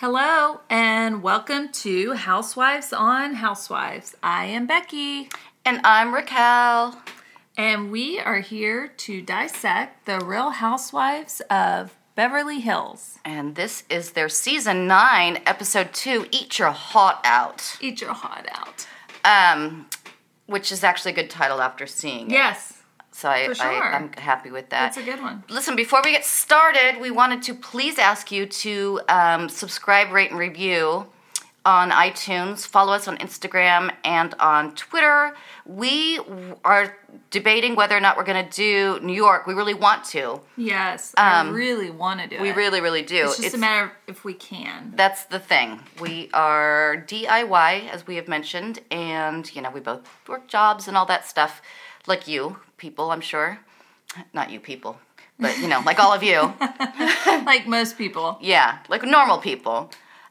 Hello and welcome to Housewives on Housewives. I am Becky And I'm Raquel. and we are here to dissect the real housewives of Beverly Hills. And this is their season nine, episode two, Eat Your Heart Out. Eat your heart out. Um, which is actually a good title after seeing it. Yes, So I, sure. I, I'm happy with that. that's a good one. Listen, before we get started, we wanted to please ask you to um, subscribe, rate, and review on iTunes. Follow us on Instagram and on Twitter. We are debating whether or not we're going to do New York. We really want to. Yes, I Um, really want to do it. We really, really do. It's just a matter of if we can. That's the thing. We are DIY, as we have mentioned, and you know we both work jobs and all that stuff, like you people, I'm sure. Not you people, but you know, like all of you. like most people. Yeah, like normal people.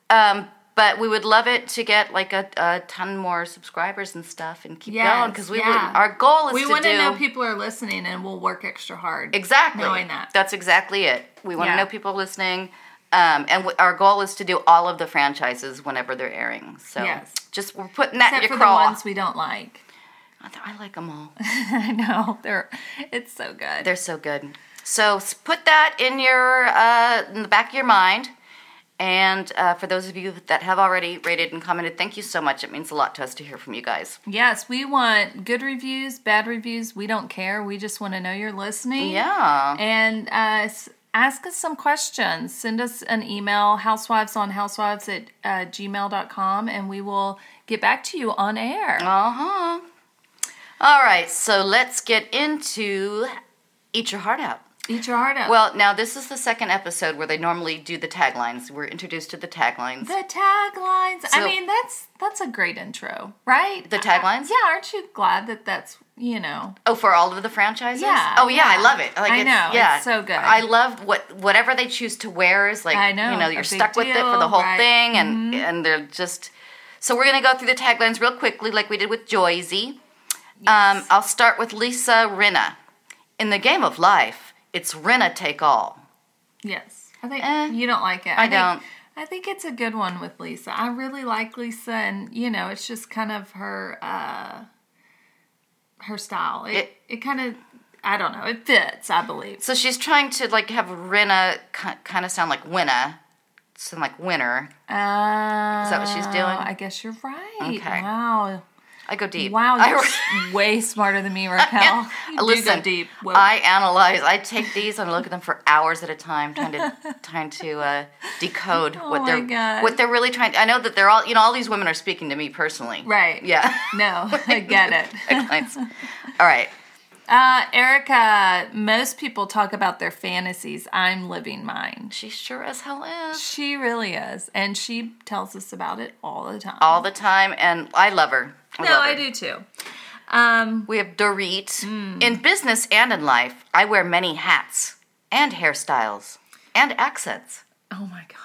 Um, but we would love it to get like a, a ton more subscribers and stuff and keep Yes, going because we yeah. would, our goal is to We to want do to know people are listening and we'll work extra hard. exactly knowing that. That's exactly it. We want to Yeah. know people listening. Um, and w- our goal is to do all of the franchises whenever they're airing. So Yes. just we're putting that Except in for your the ones we don't like. I like them all. I know they're. It's so good. They're so good. So put that in your uh, in the back of your mind. And uh, for those of you that have already rated and commented, thank you so much. It means a lot to us to hear from you guys. Yes, we want good reviews, bad reviews. We don't care. We just want to know you're listening. Yeah. And uh, ask us some questions. Send us an email, housewives on housewives at uh, gmail.com, and we will get back to you on air. Uh huh. All right, so let's get into Eat Your Heart Out. Eat your heart out. Well, now this is the second episode where they normally do the taglines. We're introduced to the taglines. the taglines. I mean, that's that's a great intro, right? The taglines? yeah, aren't you glad that that's you know Oh, for all of the franchises? Yeah, Oh yeah, I love it. Like, I it's, know, Yeah, it's so good. I love what whatever they choose to wear is like. I know, You know, you're stuck with it for the whole right. Mm-hmm. thing, and and they're just. So we're gonna go through the taglines real quickly, like we did with Joyzy. Um, I'll start with Lisa Rinna. In the game of life, it's Rinna take all. Yes. I think Eh, you don't like it. I think, don't. I think it's a good one with Lisa. I really like Lisa and you know, it's just kind of her uh her style. It It- it, kind of I don't know, it fits, I believe. So she's trying to like have Rinna kind of sound like Winna, sound like winner. Uh, Is that what she's doing? I guess you're right. Okay. Wow. I go deep. Wow, you're way smarter than me, Raquel. You Listen, go deep. Whoa. I analyze. I take these and look at them for hours at a time, trying to trying to uh, decode what Oh my they're God. what they're really trying. To, I know that they're all you know. All these women are speaking to me personally. right. Yeah. No, I get it. All right. Uh, Erika, most people talk about their fantasies. I'm living mine. She sure as hell is She really is. And she tells us about it all the time. all the time, and I love her. I no, I do too. Um, We have Dorit. Hmm. In business and in life, I wear many hats and hairstyles and accents. oh my God.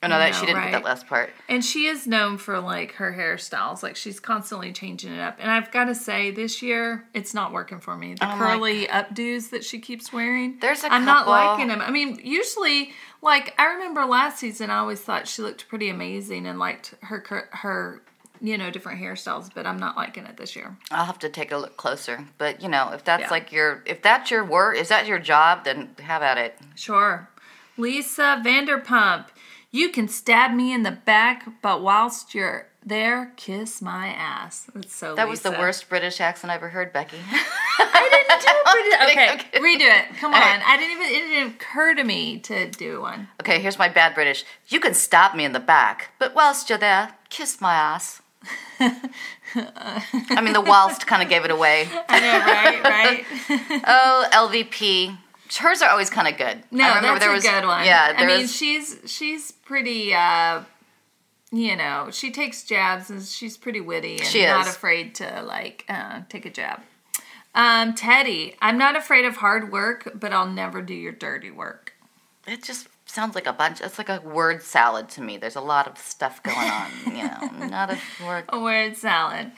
Oh no, I that she didn't right? get that last part. And she is known for like her hairstyles. Like she's constantly changing it up. And I've got to say, this year it's not working for me. The Oh curly updos that she keeps wearing. There's a I'm not liking them. I mean, usually, like I remember last season, I always thought she looked pretty amazing and liked her her you know different hairstyles. But I'm not liking it this year. I'll have to take a look closer. But you know, if that's Yeah. like your if that's your work, is that your job, then have at it. Sure. Lisa Vanderpump, you can stab me in the back, but whilst you're there, kiss my ass. That's so That was the worst British accent I ever heard, Becky. I didn't do it. kidding, Okay, redo it. Come on. Right. I didn't even. It didn't occur to me to do one. okay, here's my bad British. You can stab me in the back, but whilst you're there, kiss my ass. I mean, the whilst kind of gave it away. I know, right? Right. Oh, LVP. Hers are always kind of good. No, I remember that's there a good one. Yeah, I mean, was. she's she's pretty. uh you know, she takes jabs and she's pretty witty and not afraid to like uh, take a jab. Um, Teddi, I'm not afraid of hard work, but I'll never do your dirty work. It just sounds like a bunch. It's like a word salad to me. There's a lot of stuff going on. You know, not a word. A word salad.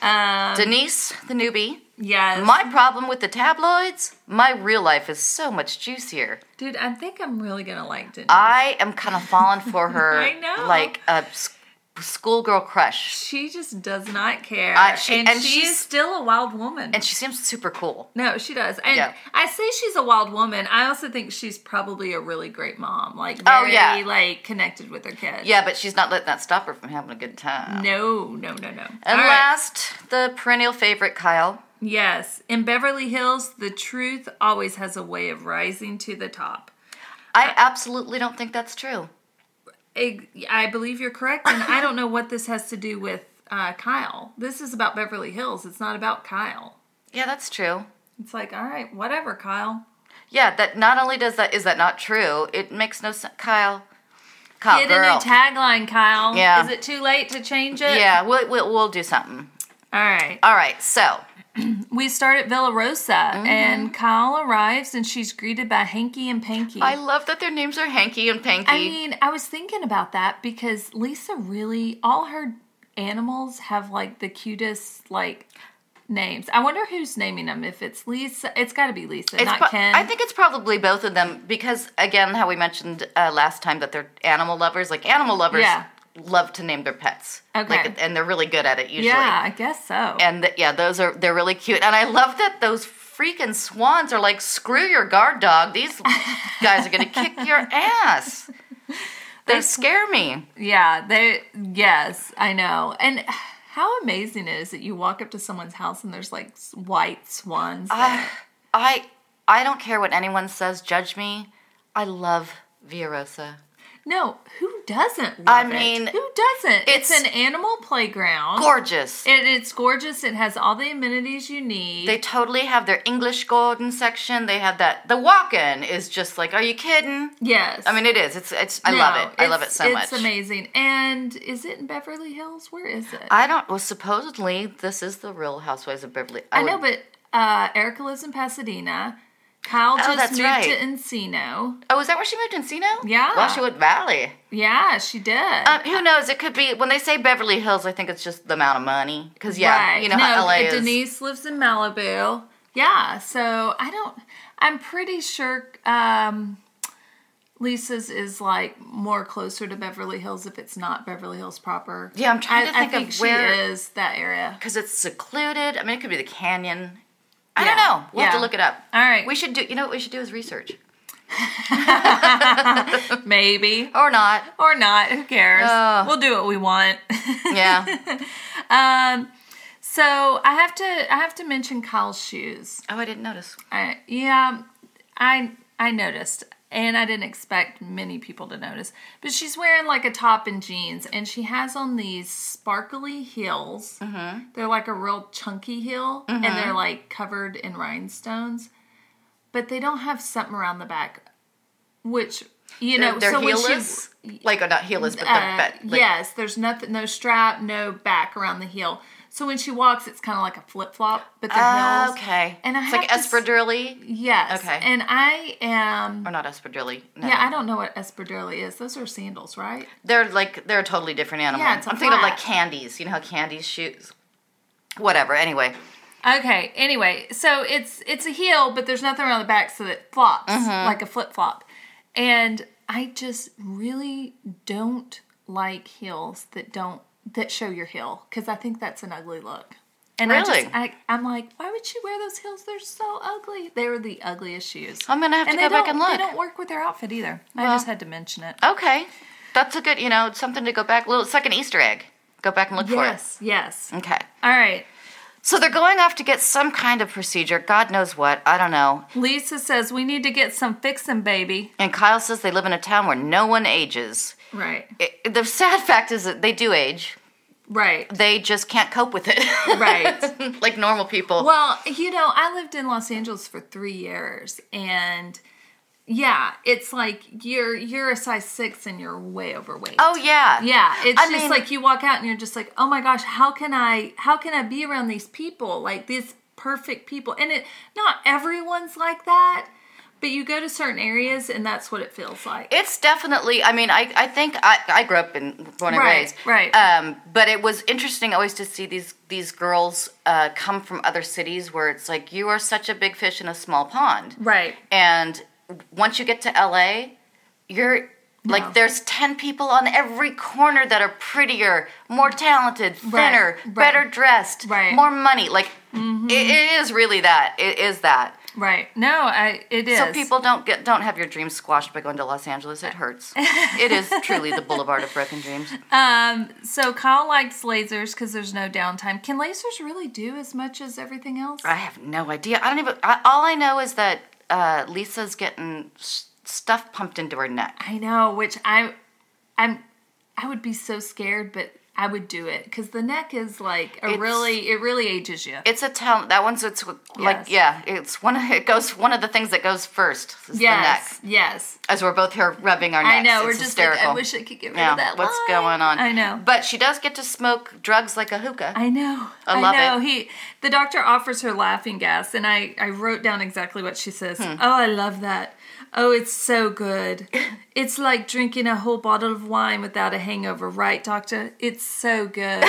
Um, Denise, the newbie. yes. My problem with the tabloids, my real life is so much juicier. Dude, I think I'm really gonna like Denise. I am kind of falling for her I know. like a schoolgirl crush. she just does not care. Uh, she- and, and she's- still a wild woman. And she seems super cool. no, she does. And Yeah. I say she's a wild woman. I also think she's probably a really great mom. Like Oh, yeah. like connected with her kids. Yeah, but she's not letting that stop her from having a good time. No, no, no, no. And All right. last, the perennial favorite, Kyle. Yes. In Beverly Hills, the truth always has a way of rising to the top. I absolutely don't think that's true. I, I believe you're correct, and I don't know what this has to do with uh, Kyle. This is about Beverly Hills. It's not about Kyle. Yeah, that's true. It's like, all right, whatever, Kyle. Yeah, that not only does that is that not true, it makes no sense. Kyle, Kyle, Get girl. a new tagline, Kyle. Yeah. Is it too late to change it? yeah, we'll, we'll we'll do something. All right. All right, so We start at Villa Rosa, Mm-hmm. and Kyle arrives, and she's greeted by Hanky and Panky. I love that their names are Hanky and Panky. I mean, I was thinking about that because Lisa really, all her animals have like the cutest like names. I wonder who's naming them. If it's Lisa, it's got to be Lisa, It's not pro- Ken. I think it's probably both of them because, again, how we mentioned uh, last time that they're animal lovers. Like animal lovers Yeah. Love to name their pets. Okay. Like, and they're really good at it usually. yeah, I guess so. And th- yeah, those are they're really cute. And I love that those freaking swans are like, screw your guard dog. These guys are gonna kick your ass. They scare me. yeah, they. Yes, I know. And how amazing it is that you walk up to someone's house and there's like white swans. I, I I don't care what anyone says. Judge me. I love Villa Rosa. no, who doesn't? I it? mean, who doesn't? It's, it's an animal playground. Gorgeous. It, it's gorgeous. It has all the amenities you need. They totally have their English golden section. They have that. The walk-in is just like, are you kidding? yes. I mean, it is. It's. It's. I No, love it. I love it it's- so much. It's amazing. And is it in Beverly Hills? Where is it? I don't. Well, supposedly this is the Real Housewives of Beverly. I know, would- but uh, Erika lives in Pasadena. Kyle just Oh, that's moved right. to Encino. Oh, is that where she moved to Encino? Yeah. Washington Valley. Yeah, she did. Um, who knows? It could be when they say Beverly Hills. I think it's just the amount of money. Because yeah, right. you know no, how LA is. Denise lives in Malibu. Yeah, so I don't. I'm pretty sure um, Lisa's is like more closer to Beverly Hills if it's not Beverly Hills proper. Yeah, I'm trying I, to I think of where- she is that area. Because it's secluded. I mean, it could be the canyon. I Yeah. don't know. We'll have to look it up. All right, We should do. You know what we should do is research, maybe or not. or not. Who cares? Ugh. we'll do what we want. Yeah. Um, so I have to I have to mention Kyle's shoes. oh, I didn't notice. I, yeah, I I noticed, and I didn't expect many people to notice. But she's wearing like a top and jeans, and she has on these sparkly heels. Mm-hmm. They're like a real chunky heel, and Mm-hmm. they're like covered in rhinestones, but they don't have something around the back, which you know. They're, they're so when she- like, or not heelless, but uh, like, yes, there's nothing, no strap, no back around the heel. So when she walks, it's kind of like a flip flop, but they're Ah, heels. okay. And I it's have like to s- espadrille, Yes. Okay. And I am. or not espadrille. No. Yeah, I don't know what espadrille is. Those are sandals, right? They're like they're a totally different animal. Yeah, I'm thinking of like candies. You know how candies shoes. Whatever. Anyway, Okay. Anyway, so it's it's a heel, but there's nothing around the back, so it flops Mm-hmm. like a flip flop. And I just really don't like heels that don't that show your heel because I think that's an ugly look. And I Really? just, I, I'm like, why would she wear those heels? They're so ugly. They were the ugliest shoes. I'm gonna have and to go back and look. They don't work with their outfit either. I just had to mention it. Okay, that's a good. You know, something to go back. Little, it's like an Easter egg. Go back and look Yes, yes. for it. Yes. Yes. Okay. All right. So they're going off to get some kind of procedure. God knows what. I don't know. Lisa says we need to get some fixing, baby. And Kyle says they live in a town where no one ages. Right. It, the sad fact is that they do age. Right. They just can't cope with it. Right. like normal people. Well, you know, I lived in Los Angeles for three years, and yeah, it's like you're you're a size six and you're way overweight. oh yeah. Yeah, it's I just mean- like you walk out and you're just like, oh my gosh, how can I how can I be around these people like these perfect people? And it not everyone's like that, but you go to certain areas and that's what it feels like. It's definitely. I mean, I I think I, I grew up in born and Right, raised, right. Um, but it was interesting always to see these these girls uh, come from other cities where it's like you are such a big fish in a small pond, right. and once you get to LA, you're No. like there's 10 people on every corner that are prettier, more talented, thinner, right. better dressed, Right. Mm-hmm. more money. Like it, it is really that. It is that. Right. No, I it is. So people don't get don't have your dreams squashed by going to Los Angeles. It hurts. it is truly the boulevard of broken dreams. Um so Kyle likes lasers cuz there's no downtime. Can lasers really do as much as everything else? I have no idea. I don't even. I, all I know is that uh, Lisa's getting s- stuff pumped into her neck. I know, which I I'm I would be so scared, but I would do it cuz the neck is like a It's- really it really ages you. It's a talent. That one's it's like Yes. yeah. It's one. Of, it goes one of the things that goes first. Is the neck. yes. Yes. As we're both here rubbing our necks. I know. It's We're just hysterical. like I wish I could get rid yeah. of that. What's line. going on? I know. But she does get to smoke drugs like a hookah. I know. I love know. it. He the doctor offers her laughing gas and I I wrote down exactly what she says. Hmm. Oh, I love that. Oh, it's so good. It's like drinking a whole bottle of wine without a hangover, right, doctor? It's so good.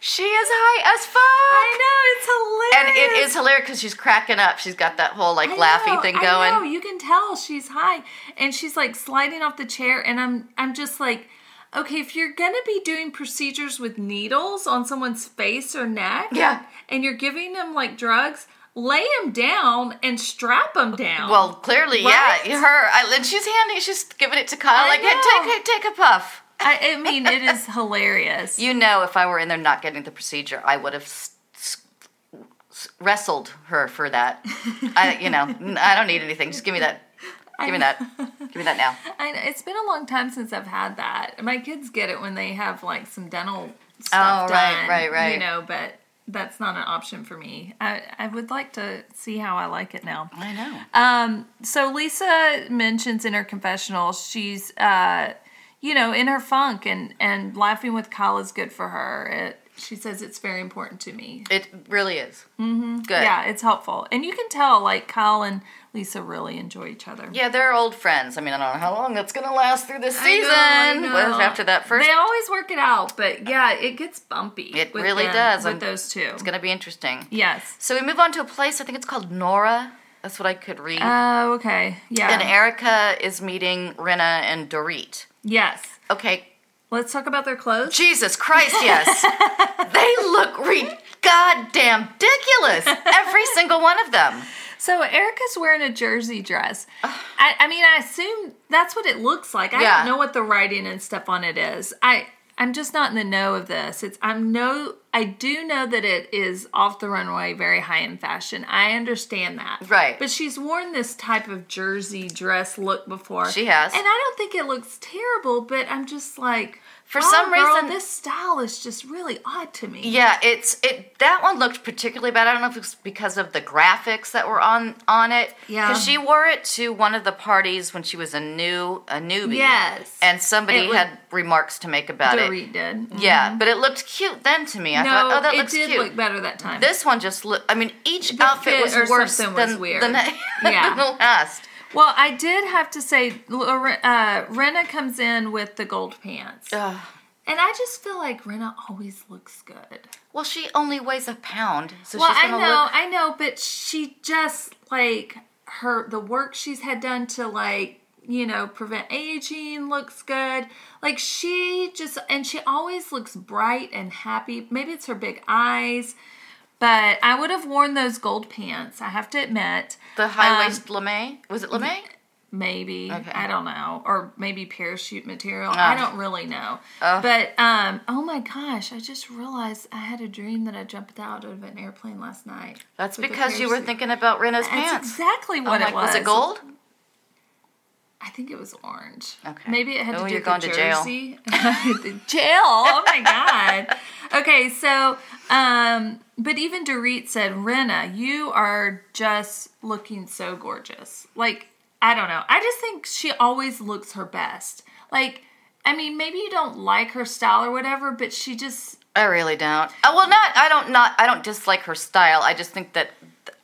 she is high as fuck. I know, it's hilarious. And it is hilarious because she's cracking up. She's got that whole like I laughy know, thing I going. know, you can tell she's high, and she's like sliding off the chair, and I'm I'm just like, okay, if you're gonna be doing procedures with needles on someone's face or neck, Yeah. and you're giving them like drugs, lay him down and strap him down. Well, clearly, Right? yeah. Her, I, and she's handing, she's giving it to Kyle. I like, hey, take, take a puff. I, I mean, it is hilarious. You know, if I were in there not getting the procedure, I would have s- s- wrestled her for that. I, you know, I don't need anything. Just give me that. Give me that. Give me that now. I, it's been a long time since I've had that. My kids get it when they have like some dental oh, stuff Oh, right, done, right, right. You know, but that's not an option for me. I, I would like to see how I like it now. I know. Um, so Lisa mentions in her confessional she's, uh, you know, in her funk and and laughing with Kyle is good for her. It, she says it's very important to me. It really is. Mm-hmm. Good. Yeah, it's helpful, and you can tell like Kyle and Lisa really enjoy each other. Yeah, they're old friends. I mean, I don't know how long that's going to last through this I season. know, I know. Well, After that first, They always work it out, but yeah, it gets bumpy. It really them- does. with I'm- those two. it's going to be interesting. yes. So we move on to a place, I think it's called Nora. That's what I could read. Oh, okay. Yeah. and Erika is meeting Rinna and Dorit. yes. Okay, Let's talk about their clothes. Jesus Christ, yes. they look re- goddamn ridiculous. Every single one of them. So Erika's wearing a jersey dress. I, I mean, I assume that's what it looks like. I Yeah. don't know what the writing and stuff on it is. I I'm just not in the know of this. It's I'm no I do know that it is off the runway, very high in fashion. I understand that. Right. But she's worn this type of jersey dress look before. She has. And I don't think it looks terrible, but I'm just like For "Wow, some oh, girl, reason- this style is just really odd to me. Yeah, it's it. That one looked particularly bad. I don't know if it's because of the graphics that were on on it. Yeah. because she wore it to one of the parties when she was a new a newbie. Yes. and somebody It had remarks to make about it. Dorit did. Mm-hmm. Yeah, but it looked cute then to me. I No, thought, oh, that it looks did cute. look better that time. This one just looked. I mean, each The outfit was worse than was weird. than, Yeah. than the last. Well, I did have to say, uh, Rinna comes in with the gold pants. Ugh. And I just feel like Rinna always looks good. Well, she only weighs a pound, so well, she's I know, look. I know, but she just, like, her, the work she's had done to, like, you know, prevent aging looks good. Like, she just, and she always looks bright and happy. Maybe it's her big eyes. But I would have worn those gold pants, I have to admit. The high Um, waist lame. Was it lame? maybe Okay. i don't know or maybe parachute material Oh. i don't really know Oh. but um oh my gosh i just realized i had a dream that i jumped out of an airplane last night That's because you were thinking about that's pants. exactly what like, it was was it gold? i think it was orange Okay. maybe it had Oh, to do you're with going the to jail. jersey jail oh my god okay so um but even Dorit said Rinna you are just looking so gorgeous like I don't know I just think she always looks her best like I mean maybe you don't like her style or whatever but she just I really don't. Uh, well, not. I don't. Not. I don't dislike her style. I just think that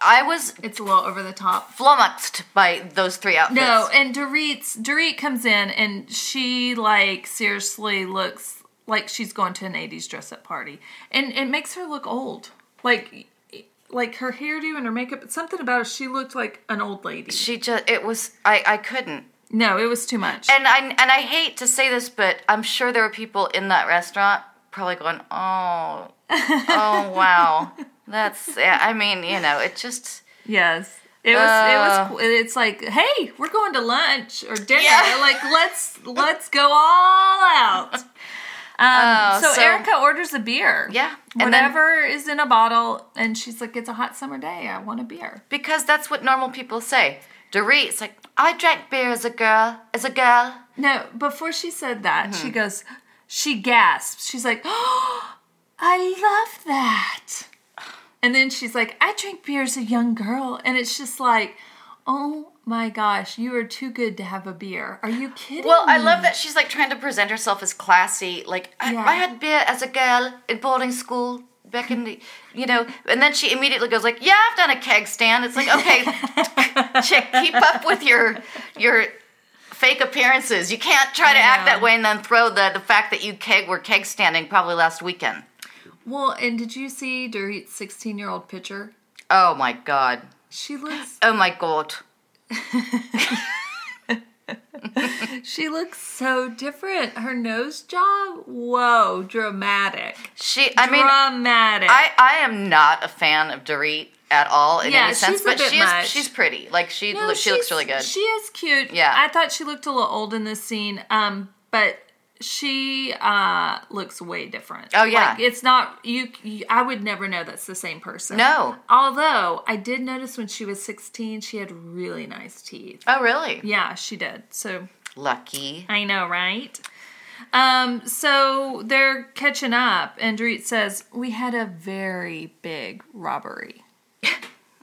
I was It's a little over the top. flummoxed by those three outfits. No, and Dorit's Dorit comes in and she like seriously looks like she's going to an '80s dress up party, and it makes her look old. Like, like her hairdo and her makeup. Something about her. She looked like an old lady. she just it was I I couldn't. No, it was too much. And I and I hate to say this, but I'm sure there were people in that restaurant probably going, "Oh, oh wow, that's." I mean, you know, it just. yes. It was. Uh. it was. It's like, hey, we're going to lunch or dinner. Yeah. Like, let's let's go all out. Um, Oh, so, so- Erika orders a beer. Yeah, and then- Whatever is in a bottle, and she's like, "It's a hot summer day. I want a beer." Because that's what normal people say. Dorit's like, I drank beer as a girl, as a girl. No, before she said that, Mm-hmm. she goes, she gasps. She's like, oh, I love that. And then she's like, I drank beer as a young girl. And it's just like, oh my gosh, you are too good to have a beer. Are you kidding? Well, I love that she's like trying to present herself as classy. Like, I, Yeah. I had beer as a girl in boarding school back in the, you know, and then she immediately goes like, yeah, I've done a keg stand. It's like, okay, chick, keep up with your, your, fake appearances you can't try to act that way and then throw the, the fact that you keg were keg standing probably last weekend Well, and did you see Dorit's 16 year old picture? oh my god She looks oh my god she looks so different. Her nose job, whoa, dramatic. she i mean dramatic. I, I am not a fan of Dorit at all in Yeah, any sense, but bit she is much. she's pretty. Like she No, lo- she looks really good. She is cute. Yeah. I thought she looked a little old in this scene, um, but she uh looks way different. Oh, yeah. like, it's not you, you. I would never know that's the same person. No. Although I did notice when she was sixteen, she had really nice teeth. oh really? Yeah, she did. So Lucky. I know, right? Um, so they're catching up, and Dorit says, "We had a very big robbery."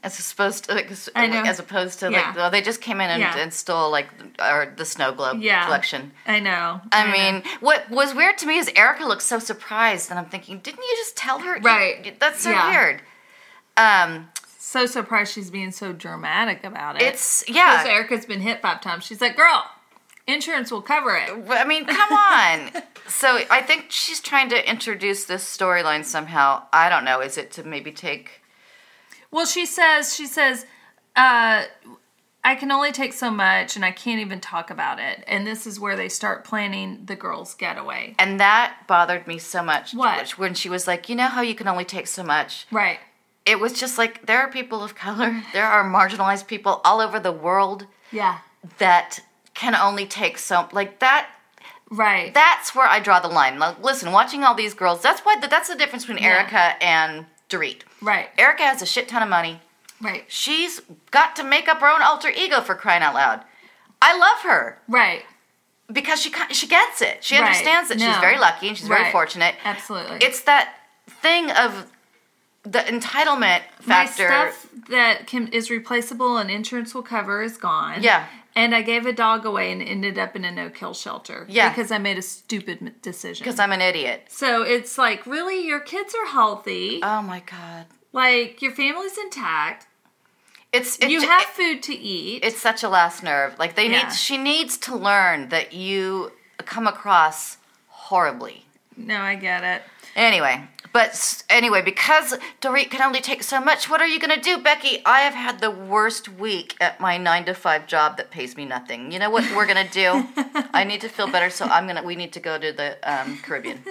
As opposed to like, as, I know. opposed to Yeah. like well, they just came in and, Yeah. and stole like our the snow globe Yeah, collection. I know. I know. mean, what was weird to me is Erika looked so surprised, and I'm thinking, didn't you just tell her? Right. That's so weird. Um, so surprised she's being so dramatic about it. it's yeah. Because Erika's been hit five times. She's like, girl, insurance will cover it. I mean, come on. so I think she's trying to introduce this storyline somehow. I don't know. Is it to maybe take? Well, she says, she says, uh, I can only take so much and I can't even talk about it. And this is where they start planning the girls' getaway. And that bothered me so much. What? When she was like, you know how you can only take so much. Right. It was just like there are people of color, there are marginalized people all over the world Yeah. that can only take so like that. Right. That's where I draw the line. Like, listen, watching all these girls, that's why that's the difference between Yeah. Erika and Dorit. right. Erika has a shit ton of money. Right. She's got to make up her own alter ego for crying out loud. I love her Right. because she she gets it. She Right. understands that she's No. very lucky and she's very fortunate. Absolutely. It's that thing of the entitlement factor. My stuff that can is replaceable and insurance will cover is gone. Yeah. And I gave a dog away and ended up in a no kill shelter. Yeah. Because I made a stupid decision. Because I'm an idiot. so it's like, really, your kids are healthy. Oh my god. like your family's intact. It's it, you it- have food to eat. it's such a last nerve. Like they Yeah. need she needs to learn that you come across horribly. no, I get it. Anyway, but anyway, because Dorit can only take so much, what are you gonna do, Becky? I have had the worst week at my nine to five job that pays me nothing. You know what we're gonna do? I need to feel better, so I'm gonna. We need to go to the um, Caribbean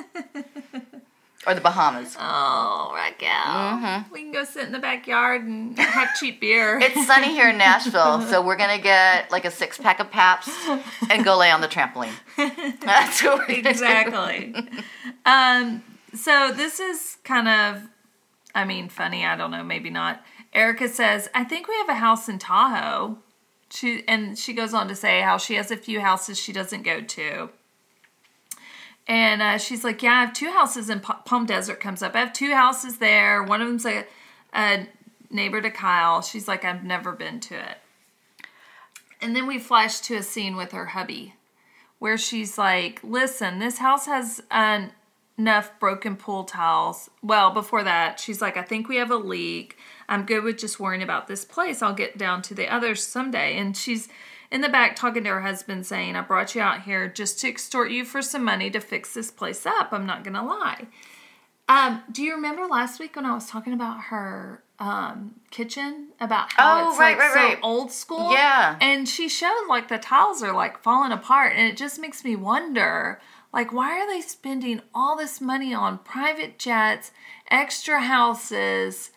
or the Bahamas. Oh, Raquel. We can go sit in the backyard and have cheap beer. Mm-hmm. It's sunny here in Nashville, so we're gonna get like a six pack of Pabst and go lay on the trampoline. That's what we're exactly. um, so this is kind of, I mean, funny. I don't know, maybe not. Erika says, "I think we have a house in Tahoe." She and she goes on to say how she has a few houses she doesn't go to. And uh, she's like, "Yeah, I have two houses in Pa- Palm Desert." Comes up. I have two houses there. One of them's a, a neighbor to Kyle. She's like, "I've never been to it." And then we flash to a scene with her hubby where she's like, "Listen, this house has an enough broken pool towels. Well, before that, she's like, I think we have a leak. I'm good with just worrying about this place. I'll get down to the others someday. And she's in the back talking to her husband, saying, I brought you out here just to extort you for some money to fix this place up. I'm not going to lie. Um, do you remember last week when I was talking about her um, kitchen about how Oh, it's right, like right, so right. old school? Yeah. And she showed like the tiles are like falling apart, and it just makes me wonder, like, why are they spending all this money on private jets, extra houses,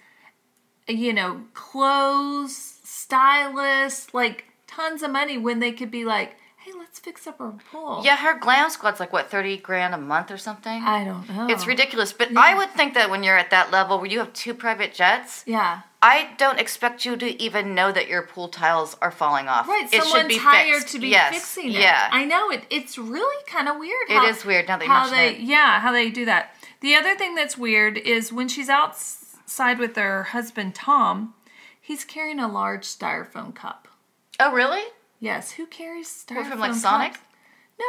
you know, clothes, stylists, like tons of money when they could be like, hey, let's fix up our pool. Yeah, her glam squad's like what thirty grand a month or something. I don't know. It's ridiculous, but I would think that when you're at that level where you have two private jets, Yeah. I don't expect you to even know that your pool tiles are falling off. Right, it someone's should be hired fixed. to be yes. fixing it. Yeah, I know it. It's really kind of weird. It how, is weird now that you how mention they, it. yeah, how they do that. The other thing that's weird is when she's outside with her husband Tom, he's carrying a large styrofoam cup. oh, really? Yes, who carries styrofoam? What, from, like, cups? Sonic?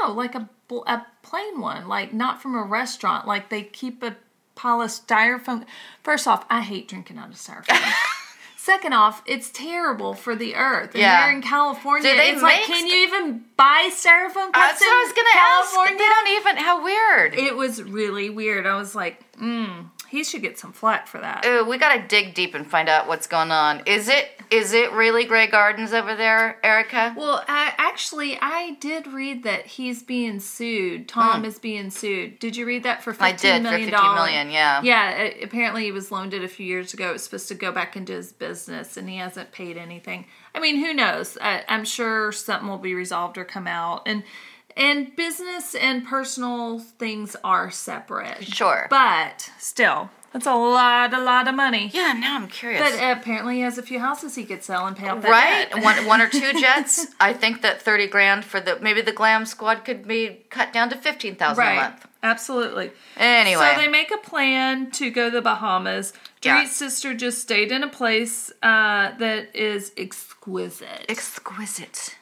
No, like a a plain one, like not from a restaurant. Like they keep a pile of styrofoam. First off, I hate drinking out of styrofoam. Second off, it's terrible for the earth. And Yeah. they're in California. It's like, can st- you even buy styrofoam cups That's what I was gonna ask. California? They don't even. How weird. It was really weird. I was like, mm, he should get some flack for that. Ooh, we gotta dig deep and find out what's going on. Is it is it really Grey Gardens over there, Erika? Well, I, actually, I did read that he's being sued. Tom is being sued. Did you read that for Hmm. I fifteen did for million fifteen dollars? Yeah. Yeah, a- apparently he was loaned it a few years ago. It was supposed to go back into his business, and he hasn't paid anything. I mean, who knows? I, I'm sure something will be resolved or come out. And and business and personal things are separate. Sure. but still, that's a lot, a lot of money. Yeah. Now I'm curious. But apparently, he has a few houses he could sell and pay off that right debt. one one or two jets i think that 30 grand for the maybe the glam squad could be cut down to 15000 a Right. month Absolutely. anyway So they make a plan to go to the Bahamas. Yeah. Dorit's sister just stayed in a place uh, that is exquisite. exquisite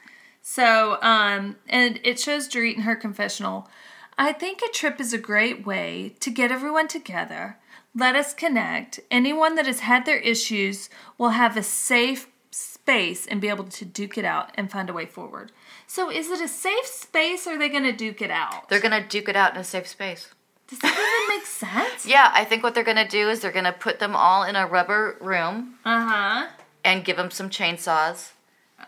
so, um, and it shows Dorit in her confessional. I think a trip is a great way to get everyone together. Let us connect. Anyone that has had their issues will have a safe space and be able to duke it out and find a way forward. So, is it a safe space or are they going to duke it out? they're gonna duke it out in a safe space Does that even make sense? yeah i think what they're gonna do is they're gonna put them all in a rubber room Uh huh. and give them some chainsaws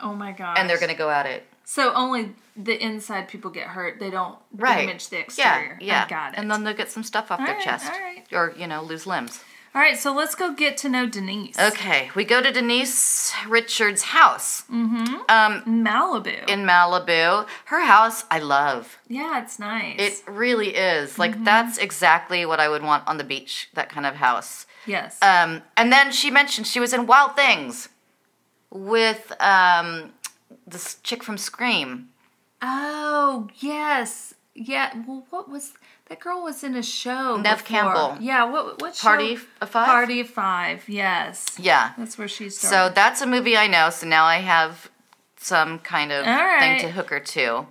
Oh my god. and they're gonna go at it So only the inside people get hurt. They don't right damage the yeah exterior. yeah I got it. and then they'll get some stuff off All their right, chest all right. or you know lose limbs All right, so let's go get to know Denise. okay we go to denise richards house Mm-hmm. um, Malibu. in malibu her house i love yeah, it's nice. It really is. Like Mm-hmm. that's exactly what I would want on the beach, that kind of house. yes. Um, and then she mentioned she was in Wild Things with um, this chick from Scream. oh yes, yeah. Well, what was that girl was in a show? Neve before. Campbell. Yeah. What? What show? Party of Five? Party of Five. Yes. Yeah. That's where she So that's a movie I know. So now I have some kind of right. thing to hook her to. Um,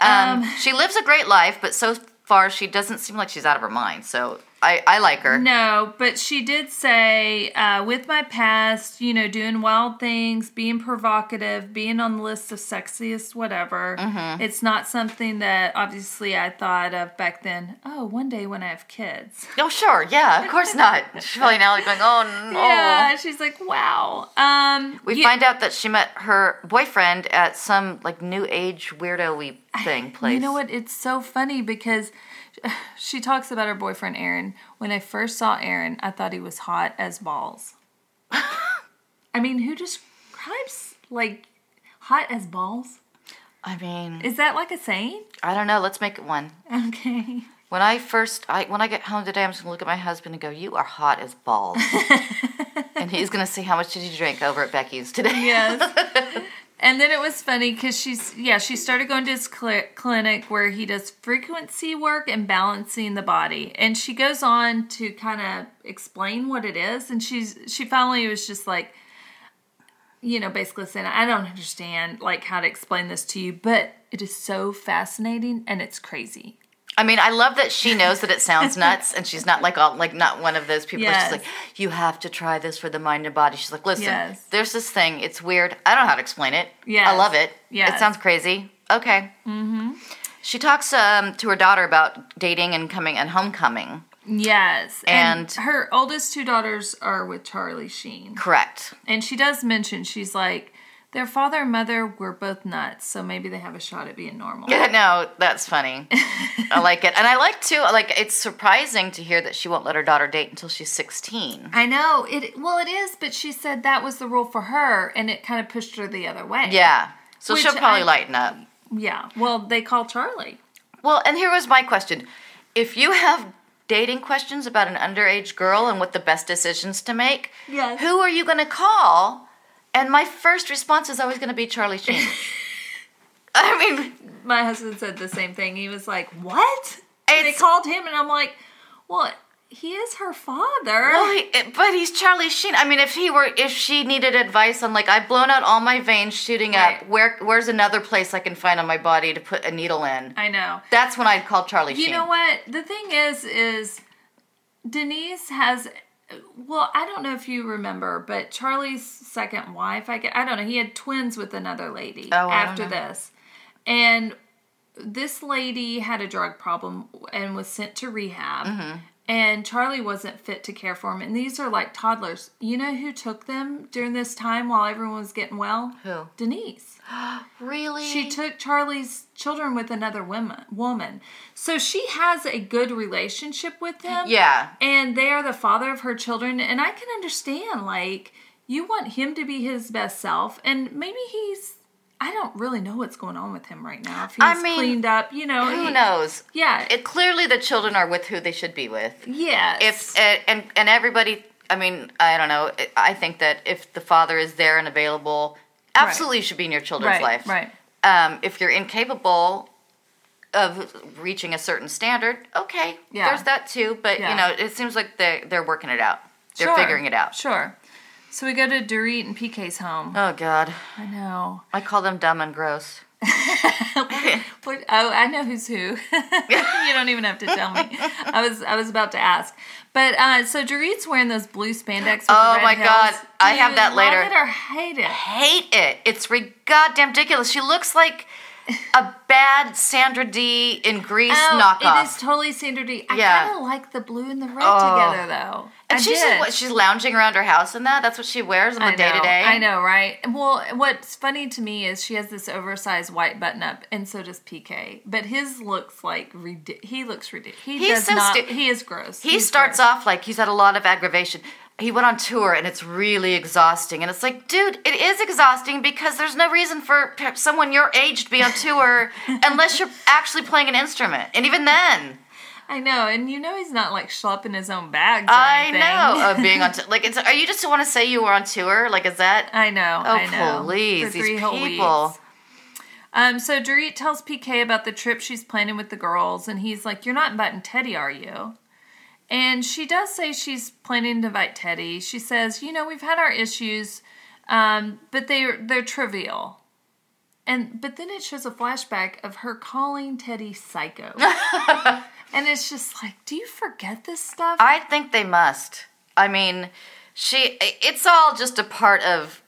Um, she lives a great life, but so far she doesn't seem like she's out of her mind. So I, I like her. No, but she did say, uh, with my past, you know, doing wild things, being provocative, being on the list of sexiest, whatever, Mm-hmm. it's not something that obviously I thought of back then. Oh, one day when I have kids. Oh, sure. Yeah, of course not. She's probably now going, oh, no. Yeah, she's like, wow. Um, We you- find out that she met her boyfriend at some like new age weirdo thing place. You know what? It's so funny because she talks about her boyfriend Aaron. When I first saw Aaron, I thought he was hot as balls. I mean, who describes like hot as balls? I mean, Is that like a saying? I don't know. Let's make it one. Okay. When I first, I when I get home today, I'm just gonna look at my husband and go, "You are hot as balls," and he's gonna see how much did you drink over at Becky's today. Yes. And then it was funny because she's yeah she started going to his cl- clinic where he does frequency work and balancing the body. And she goes on to kind of explain what it is and she's she finally was just like you know basically saying i don't understand like how to explain this to you but it is so fascinating and it's crazy I mean, I love that she knows that it sounds nuts, and she's not like all like not one of those people. Yes. She's like, you have to try this for the mind and body. She's like, listen, Yes. there's this thing. It's weird. I don't know how to explain it. Yeah, I love it. Yeah, it sounds crazy. Okay. Mm-hmm. She talks um, to her daughter about dating and coming and homecoming. Yes. And- her oldest two daughters are with Charlie Sheen. Correct. And she does mention, she's like, their father and mother were both nuts, so maybe they have a shot at being normal. Yeah, no, that's funny. I like it, and I like too. Like, it's surprising to hear that she won't let her daughter date until she's sixteen. I know it. Well, it is, but she said that was the rule for her, and it kind of pushed her the other way. Yeah, so she'll probably I- lighten up. yeah. Well, they call Charlie. Well, and here was my question: If you have dating questions about an underage girl and what the best decisions to make, Yes. who are you going to call? And my first response is always going to be Charlie Sheen. I mean, My husband said the same thing. He was like, "What?" And they called him, and I'm like, "Well, he is her father." well, he, but he's Charlie Sheen. I mean, if he were, if she needed advice on like, I've blown out all my veins shooting up. Where, where's another place I can find on my body to put a needle in? I know. That's when I'd call Charlie Sheen. You Sheen. know what? The thing is, is Denise has. Well, I don't know if you remember, but Charlie's second wife, I, I don't know, he had twins with another lady Oh, after this. And this lady had a drug problem and was sent to rehab. Mm-hmm. And Charlie wasn't fit to care for him. And these are like toddlers. You know who took them during this time while everyone was getting well? Who? Denise. Really? She took Charlie's children with another woman. Woman, so she has a good relationship with him. Yeah. and they are the father of her children, and I can understand. Like, you want him to be his best self, and maybe he's. I don't really know what's going on with him right now. If he's I mean, cleaned up, you know, Who he- knows? Yeah, It clearly the children are with who they should be with. yes. if and and, and everybody i mean i don't know i think that if the father is there and available absolutely should be in your children's right, life right, um, if you're incapable of reaching a certain standard okay Yeah. there's that too but Yeah. you know it seems like they're, they're working it out they're Sure, figuring it out Sure. So we go to Dorit and PK's home. oh god I know. i call them dumb and gross oh, I know who's who. you don't even have to tell me. I was I was about to ask, but uh, so Dorit's wearing those blue spandex. With Oh my. God, I have that later. Love it or hate it. hate it it's re- goddamn ridiculous she looks like a bad sandra dee in Grease Oh, knockoff It is totally Sandra Dee. I Yeah. kind of like the blue and the red Oh. together, though. And I she's did. what she's lounging around her house in that. That's what she wears on the day to day. I know, right? Well, what's funny to me is she has this oversized white button up, and so does PK. But his looks like he looks ridiculous. He He's does so not. stu- he is gross. He He's starts gross. off like he's had a lot of aggravation. He went on tour and it's really exhausting. And it's like, dude, it is exhausting because there's no reason for someone your age to be on tour unless you're actually playing an instrument. And even then, I know, and you know he's not like schlepping his own bags. I know of being on tour. Like, it's, are you just want to say you were on tour? Like, is that? I know. Oh, I know. please, For these whole people. weeks. Um, so Dorit tells PK about the trip she's planning with the girls, and he's like, "You're not inviting Teddi, are you?" And she does say she's planning to invite Teddi. She says, "You know, we've had our issues, um, but they're they're trivial." And but then it shows a flashback of her calling Teddi psycho, and it's just like, do you forget this stuff? I think they must. I mean, she. It's all just a part of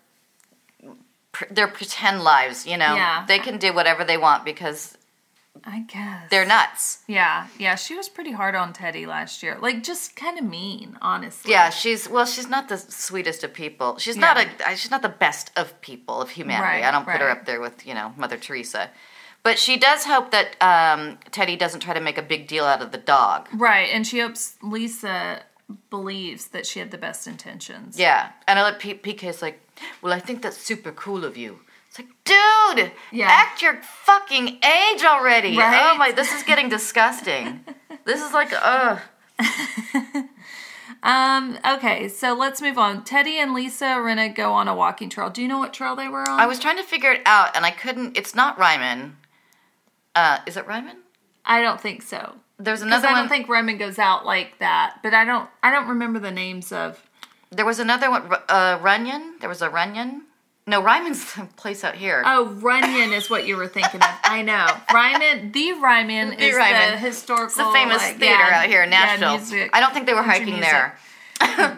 pr- their pretend lives. You know, Yeah. they can do whatever they want because I guess they're nuts. Yeah, yeah, she was pretty hard on Teddi last year. Like, just kind of mean, honestly. Yeah, she's well. She's not the sweetest of people. She's not a. She's not the best of people of humanity. Right, I don't put her up there with you know Mother Teresa, but she does hope that um, Teddi doesn't try to make a big deal out of the dog. Right, and she hopes Lisa believes that she had the best intentions. Yeah, and I let P- PK's like, well, I think that's super cool of you. It's like, dude, Yeah. act your fucking age already. Right? Oh my, this is getting disgusting. this is like, ugh. Um, okay, so let's move on. Teddi and Lisa are gonna go on a walking trail. Do you know what trail they were on? I was trying to figure it out, and I couldn't. It's not Ryman. Uh, is it Ryman? I don't think so. There's another I don't think Ryman goes out like that. But I don't I don't remember the names of there was another one. Uh, Runyon. There was a Runyon. No, Ryman's the place out here. Oh, Runyon is what you were thinking of. I know. Ryman, the Ryman The is Ryman. the historical. it's the famous like, theater yeah, out here in yeah, Nashville. music, I don't think they were hiking music. there.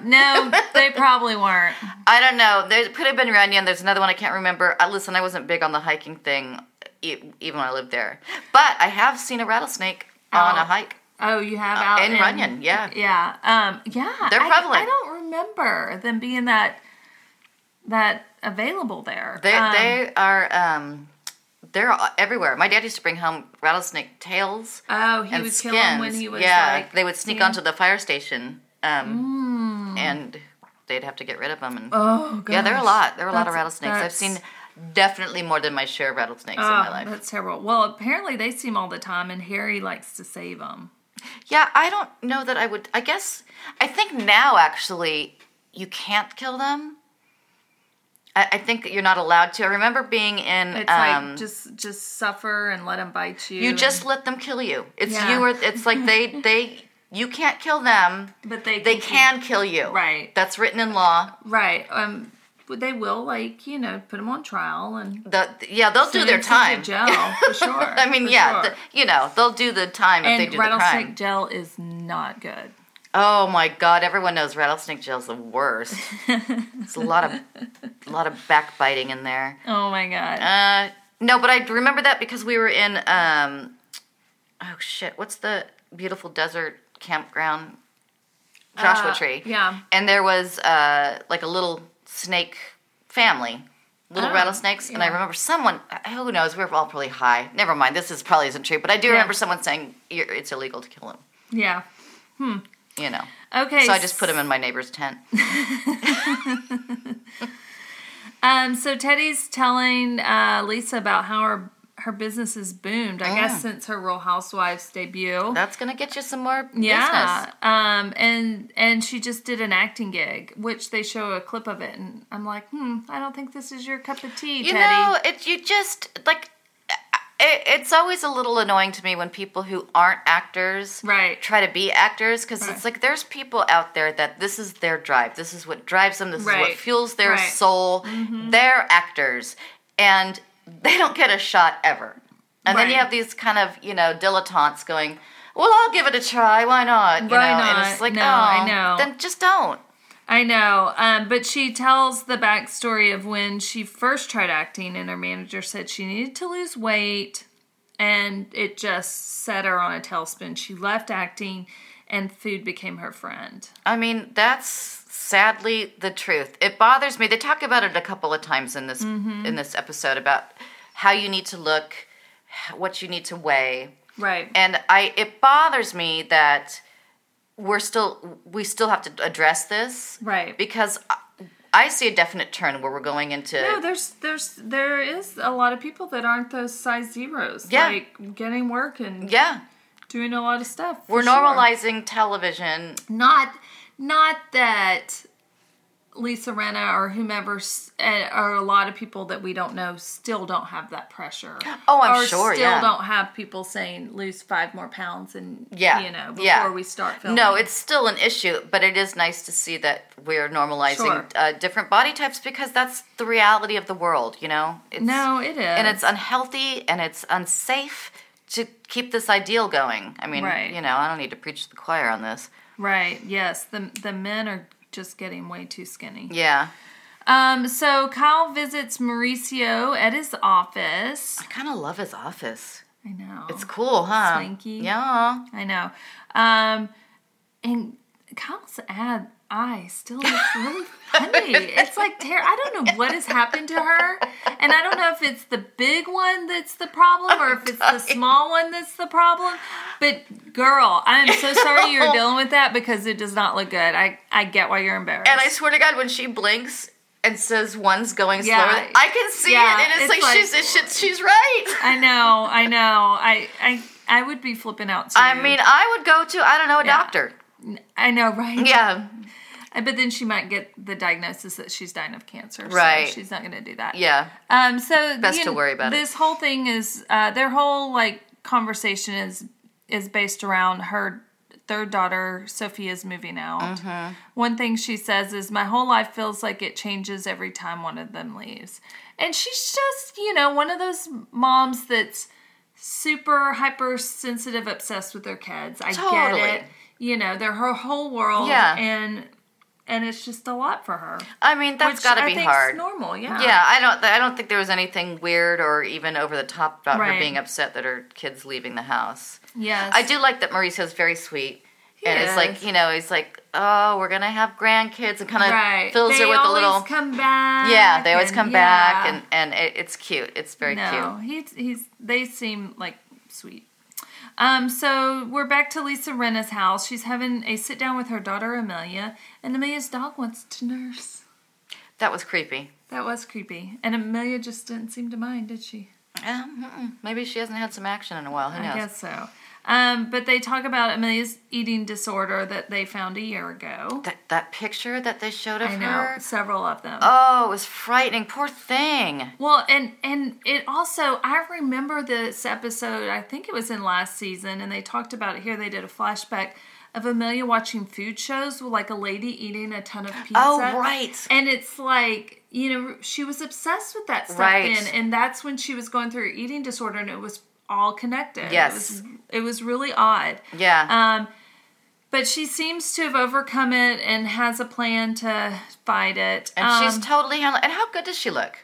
No, they probably weren't. I don't know. There could have been Runyon. There's another one I can't remember. Uh, listen, I wasn't big on the hiking thing, even when I lived there. But I have seen a rattlesnake on Oh. a hike. Oh, you have out in Runyon, yeah. yeah, um, yeah. They're I- prevalent. I, don't remember them being that that available there. They Um, they are um, they're everywhere. My dad used to bring home rattlesnake tails Oh, he and would skins. kill them when he was yeah, like. they would sneak yeah. onto the fire station, um, and they'd have to get rid of them. And Oh, gosh. yeah, there are a lot. There are a lot of rattlesnakes. I've seen definitely more than my share of rattlesnakes in Oh, my life. that's terrible. Well, apparently they see 'em all the time, and Harry likes to save them. Yeah, I don't know that I would. I guess I think now actually you can't kill them. I, I think you're not allowed to. I remember being in. It's um, like just just suffer and let them bite you. you and- just let them kill you. It's Yeah. you or it's like they they you can't kill them. but they They can kill you. Right. That's written in law. right. Um, but they will like you know put them on trial and The yeah they'll do their time. jail for sure. I mean for yeah sure. the- you know they'll do the time if they and do the rattlesnake crime. gel is not good. Oh my god! Everyone knows rattlesnake jail's the worst. It's a lot of a lot of backbiting in there. Oh my god. Uh, no, but I remember that because we were in um, oh shit, what's the beautiful desert campground? Joshua Uh, Tree. yeah. And there was uh like a little snake family, little Oh, rattlesnakes, and I remember someone. Who knows? We were all probably high. Never mind. This is probably isn't true, but I do Yeah. remember someone saying it's illegal to kill them. yeah. You know. Okay. So I just put him in my neighbor's tent. Um, so Teddi's telling uh, Lisa about how her her business has boomed. I guess Mm. since her Real Housewives debut. That's gonna get you some more yeah. business. Um, and and she just did an acting gig, which they show a clip of it, and I'm like, hmm, I don't think this is your cup of tea, You Teddi. know, it you just like it, it's always a little annoying to me when people who aren't actors Right. try to be actors because Right. it's like there's people out there that this is their drive, this is what drives them, this is what fuels their Right. Mm-hmm. soul. They're actors, and they don't get a shot ever. And then you have these kind of you know dilettantes going. Well, I'll give it a try. Why not? You Why know? not? And it's like, No, oh, I know. Then just don't. I know, um, but she tells the backstory of when she first tried acting, and her manager said she needed to lose weight, and it just set her on a tailspin. She left acting, and food became her friend. I mean, that's sadly the truth. It bothers me. They talk about it a couple of times in this Mm-hmm. in this episode about how you need to look, what you need to weigh. Right. And I it bothers me that we're still we still have to address this. Right. Because I- I see a definite turn where we're going into no, there's there's there is a lot of people that aren't those size zeros. Yeah. Like getting work and yeah, doing a lot of stuff. we're sure. normalizing television. not not that Lisa Rinna or whomever uh, or a lot of people that we don't know still don't have that pressure. Oh, I'm or sure, Still yeah. don't have people saying lose five more pounds and Yeah, you know before yeah. we start filming. No, it's still an issue, but it is nice to see that we're normalizing Sure. uh, different body types because that's the reality of the world, you know? It's, no, it is, And it's unhealthy and it's unsafe to keep this ideal going. I mean, Right. you know, I don't need to preach to the choir on this. right. Yes, the the men are just getting way too skinny. Yeah. Um, so Kyle visits Mauricio at his office. I kind of love his office. I know It's cool, huh? Swanky. Yeah. I know. Um, and Kyle's ad eye still looks really funny. It's like ter- I don't know what has happened to her, and I don't know if it's the big one that's the problem or if it's the small one that's the problem. But girl, I am so sorry you're dealing with that because it does not look good. I I get why you're embarrassed. And I swear to God, when she blinks and says one's going Yeah. slower, I can see Yeah, it. And it's, it's like, like- she's, she's, she's right. I know, I know. I I I would be flipping out too. I mean, I would go to, I don't know, a Yeah. doctor. I know, right? Yeah. But then she might get the diagnosis that she's dying of cancer. Right. So she's not going to do that. Yeah. Um. So Best you to worry about it. This whole thing is uh, their whole like conversation is is based around her third daughter, Sophia's moving out. Mm-hmm. One thing she says is, My whole life feels like it changes every time one of them leaves. And she's just, you know, one of those moms that's super hypersensitive, obsessed with their kids. I Totally. get it. You know, they're her whole world. Yeah. And and it's just a lot for her. I mean, that's got to be hard. normal, yeah. Yeah, I don't. I don't think there was anything weird or even over the top about her being upset that her kids leaving the house. Yes. I do like that Mauricio's very sweet. and it's like, you know, he's like, oh, we're going to have grandkids and kind of Right. fills they her with a always little. come back. yeah, they always and- come back and, and it, it's cute. It's very no, cute. he's he's they seem like sweet. Um, so we're back to Lisa Rinna's house. She's having a sit down with her daughter Amelia, and Amelia's dog wants to nurse. That was creepy. That was creepy, and Amelia just didn't seem to mind, did she? Um, maybe she hasn't had some action in a while. Who knows? I guess so. Um, but they talk about Amelia's eating disorder that they found a year ago. That, that picture that they showed of I know her. several of them. Oh, it was frightening. Poor thing. Well, and and it also I remember this episode. I think it was in last season, and they talked about it here. They did a flashback of Amelia watching food shows with like a lady eating a ton of pizza. Oh, right. And it's like you know she was obsessed with that stuff Right. then, and that's when she was going through her eating disorder, and it was all connected. Yes. it was, it was really odd. Yeah. Um, but she seems to have overcome it and has a plan to fight it. and Um, she's totally handling. And how good does she look?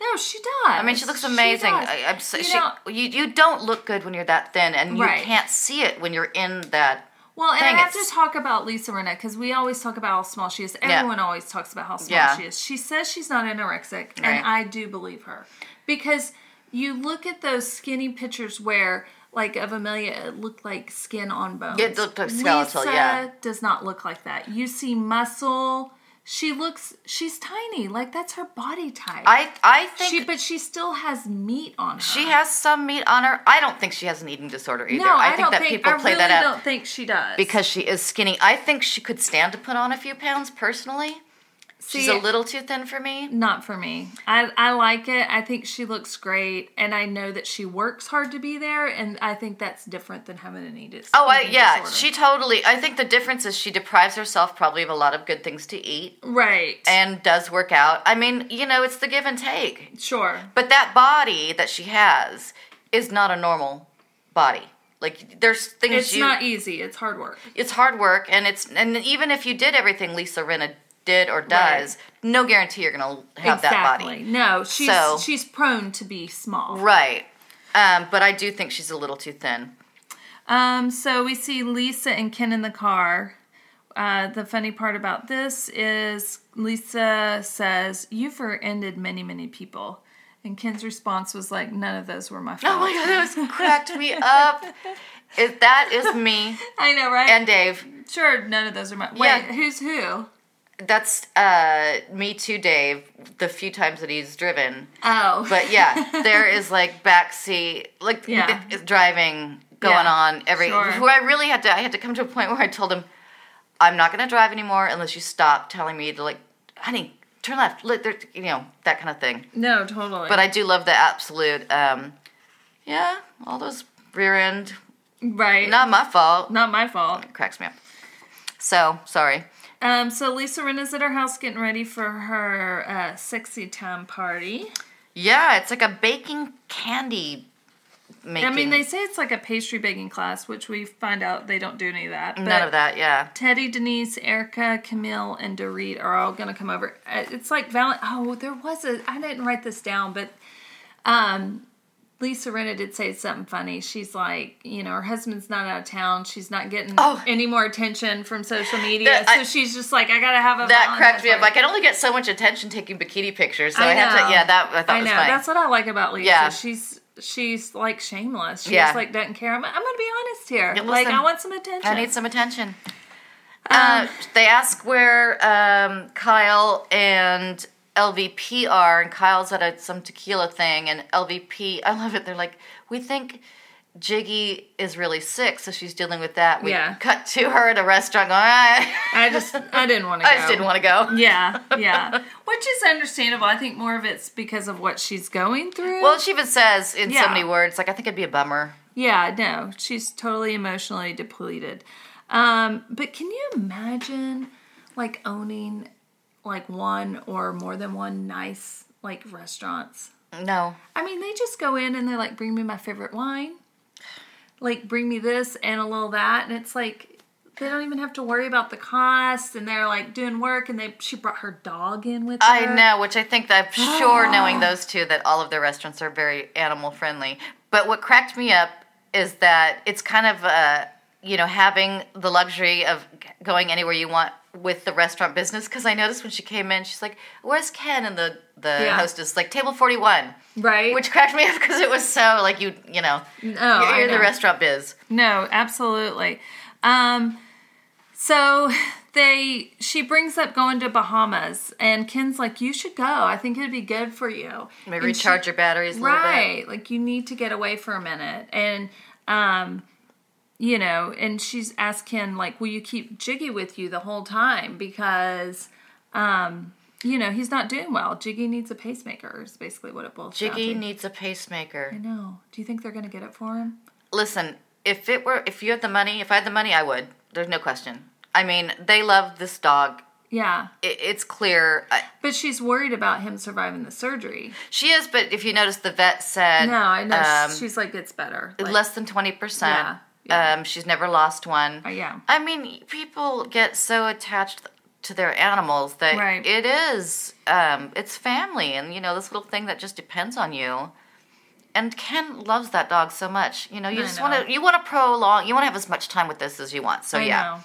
no, she does. I mean, she looks amazing. does. I, I'm so, You she, know- you you don't look good when you're that thin, and you Right. can't see it when you're in that. Well, and thing. I have to talk about Lisa Renette because we always talk about how small she is. Everyone always talks about how small Yeah. she is. She says she's not anorexic, Right. and I do believe her because you look at those skinny pictures where. Like of Amelia, it looked like skin on bones. It looked like skeletal, Lisa yeah. does not look like that. You see muscle. She looks. She's tiny. Like that's her body type. I I think she, but she still has meat on her. She has some meat on her. I don't think she has an eating disorder either. No, I, I, think don't that think. people I play really that out don't think she does because she is skinny. I think she could stand to put on a few pounds personally. She's a little too thin for me. Not for me. I, I like it. I think she looks great, and I know that she works hard to be there, and I think that's different than having an eat it. Oh, I, yeah, disorder. she totally. I think the difference is she deprives herself probably of a lot of good things to eat right. and does work out. I mean, you know, it's the give and take. sure. But that body that she has is not a normal body. Like there's things It's you not easy. It's hard work. it's hard work and it's and even if you did everything Lisa Rinna did or does, no guarantee you're gonna have that body. No, she's So- she's prone to be small. Right. Um, but I do think she's a little too thin. Um, so we see Lisa and Ken in the car. Uh, the funny part about this is Lisa says, You've ended many, many people. And Ken's response was like, None of those were my fault. Oh my god, that was cracked me up. It, that is me I know, right? and Dave. sure, none of those are my. Wait, Yeah. who's who? That's uh, me too, Dave. The few times that he's driven, Oh. but yeah, there is like backseat, like Yeah. driving going Yeah, on every. sure. Where I really had to, I had to come to a point where I told him, "I'm not going to drive anymore unless you stop telling me to like, honey, turn left, there, you know, that kind of thing." no, totally. But I do love the absolute, um, yeah, all those rear end, right. not my fault. Not my fault. cracks me up. So sorry. Um, so Lisa Rinna's at her house getting ready for her uh, sexy time party. Yeah, it's like a baking candy making. I mean, they say it's like a pastry baking class, which we find out they don't do any of that. None of that. Yeah. Teddi, Denise, Erika, Camille, and Dorit are all going to come over. Uh, It's like Valent. Oh, there was a. I didn't write this down, but um, Lisa Rinna did say something funny. She's like, you know, her husband's not out of town. She's not getting Oh. any more attention from social media. That- so I- she's just like, I got to have a. That cracked me up. Like, I can only get so much attention taking bikini pictures, so I, I have to. Yeah, that I thought I was know. funny. That's what I like about Lisa. Yeah. She's she's like shameless. She Yeah. just like doesn't care. I'm, I'm going to be honest here. Yeah, like I want some attention. I need some attention. uh, they ask where um, Kyle and LVP are, and Kyle's at a, some tequila thing, and LVP, I love it. They're like, we think Giggy is really sick, so she's dealing with that. We Yeah. cut to her at a restaurant going, I, I just I didn't want to. I just didn't want to go. Yeah, yeah. Which is understandable. I think more of it's because of what she's going through. Well, she even says in Yeah. so many words, like, I think it'd be a bummer. yeah, no, she's totally emotionally depleted. Um, but can you imagine like owning like one or more than one nice like restaurants? No. I mean, they just go in and they like bring me my favorite wine, like bring me this and a little that, and it's like they don't even have to worry about the cost, and they're like doing work, and they she brought her dog in with her. I know, which I think that I'm sure knowing those two that all of their restaurants are very animal friendly. But what cracked me up is that it's kind of uh, you know having the luxury of going anywhere you want with the restaurant business because I noticed when she came in she's like where's Ken and the the Yeah. hostess like table 41 right? which cracked me up because it was so like you you know no, you're, Oh, I you're the restaurant biz No, absolutely. Um, so they she brings up going to Bahamas, and Ken's like, "You should go. I think it'd be good for you." maybe And she- recharge your batteries a little bit right? Like you need to get away for a minute, and um, you know, and she's asked Ken like, "Will you keep Giggy with you the whole time?" Because um, you know, he's not doing well. Giggy needs a pacemaker. Is basically what it boils down Giggy to. needs a pacemaker I know. Do you think they're gonna get it for him? listen, if it were, if you had the money, if I had the money, I would. There's no question. I mean, they love this dog. Yeah. It, it's clear. But she's worried about him surviving the surgery. she is, but if you notice, the vet said No, I know. um, she's like, it's better. Like, less than twenty percent. Yeah, yeah. Um, she's never lost one. uh, yeah. I mean, people get so attached to their animals that Right. it is, um, it's family, and you know this little thing that just depends on you. And Ken loves that dog so much. You know, you I just want to, you want to prolong, you want to have as much time with this as you want. So I yeah,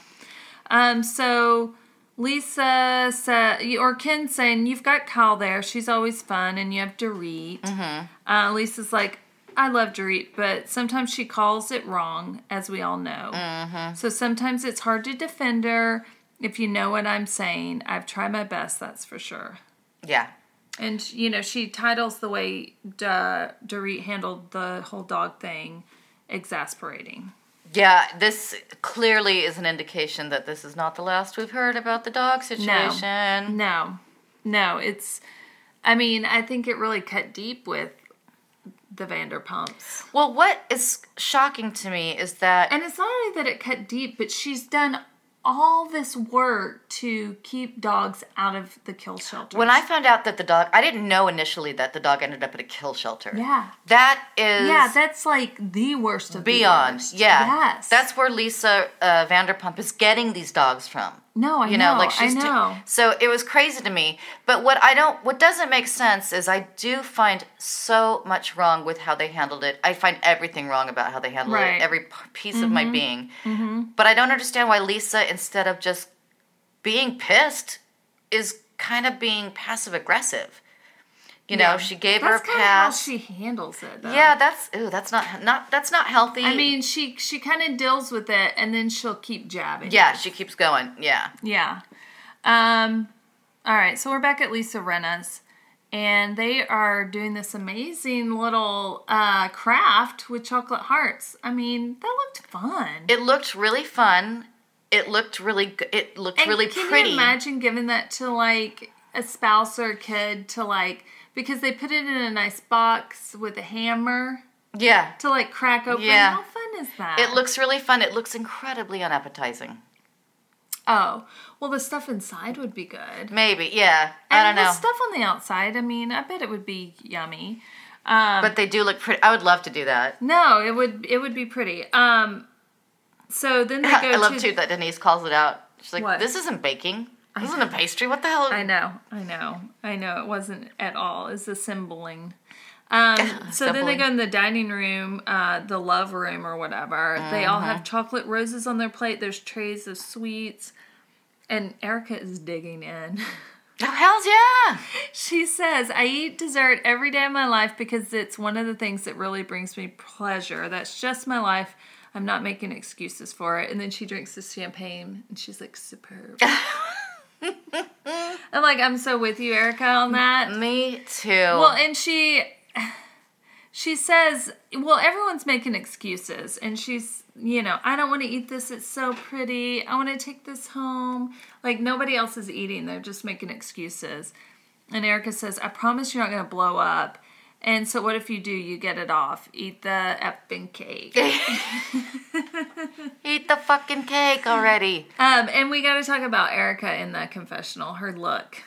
know. Um, so Lisa said, or Ken saying, you've got Kyle there. She's always fun, and you have Dorit. Mm-hmm. Uh, Lisa's like, I love Dorit, but sometimes she calls it wrong, as we all know. Mm-hmm. So sometimes it's hard to defend her. If you know what I'm saying, I've tried my best, that's for sure. yeah. And you know, she titles the way Da- Dorit handled the whole dog thing exasperating. Yeah, this clearly is an indication that this is not the last we've heard about the dog situation. No, no, it's. I mean, I think it really cut deep with the Vanderpumps, Well, what is shocking to me is that and it's not only that it cut deep, but she's done all this work to keep dogs out of the kill shelter. when I found out that the dog, I didn't know initially that the dog ended up at a kill shelter. yeah, That is yeah, that's like the worst of the beyond. worst. Yeah. yes, That's where Lisa uh, Vanderpump is getting these dogs from. No, I You know, know, like she's I know. so it was crazy to me. But what I don't, what doesn't make sense is I do find so much wrong with how they handled it. I find everything wrong about how they handled Right. it, every piece of my mm-hmm. being. Mm-hmm. But I don't understand why Lisa, instead of just being pissed, is kind of being passive aggressive. You know, Yeah. she gave that's her pass. How she handles it. Though. yeah, that's ooh, that's not not that's not healthy. I mean, she she kind of deals with it, and then she'll keep jabbing. yeah, she keeps going. Yeah. Yeah. Um, all right, so we're back at Lisa Rinna's, and they are doing this amazing little uh, craft with chocolate hearts. I mean, that looked fun. It looked really fun. It looked really. It looked And really can pretty. you imagine giving that to like a spouse or a kid to like because they put it in a nice box with a hammer yeah. to like crack open. Yeah. How fun is that? It looks really fun. It looks incredibly unappetizing. Oh, well, the stuff inside would be good. Maybe, yeah. And I don't the know. stuff on the outside, I mean, I bet it would be yummy. Um, but they do look pretty. I would love to do that. no, it would it would be pretty. Um, so then they go. I love to, too that Denise calls it out. She's like, What? "This isn't baking. This isn't a pastry. What the hell?" I know, I know, I know. It wasn't at all. It's assembling. Um, so then they go in the dining room, uh, the love room or whatever. They all Mm-hmm. have chocolate roses on their plate. There's trays of sweets, and Erika is digging in. Oh, hell's yeah! She says, I eat dessert every day of my life because it's one of the things that really brings me pleasure. That's just my life. I'm not making excuses for it. And then she drinks the champagne and she's like, superb. I'm like, I'm so with you, Erika, on that. Me too. Well, and she she says, "Well, everyone's making excuses." And she's, you know, "I don't want to eat this. It's so pretty. I want to take this home." Like nobody else is eating. They're just making excuses. And Erika says, "I promise you're not going to blow up." And so what if you do? You get it off. Eat the effing cake. Eat the fucking cake already. Um, and we got to talk about Erika in the confessional. Her look.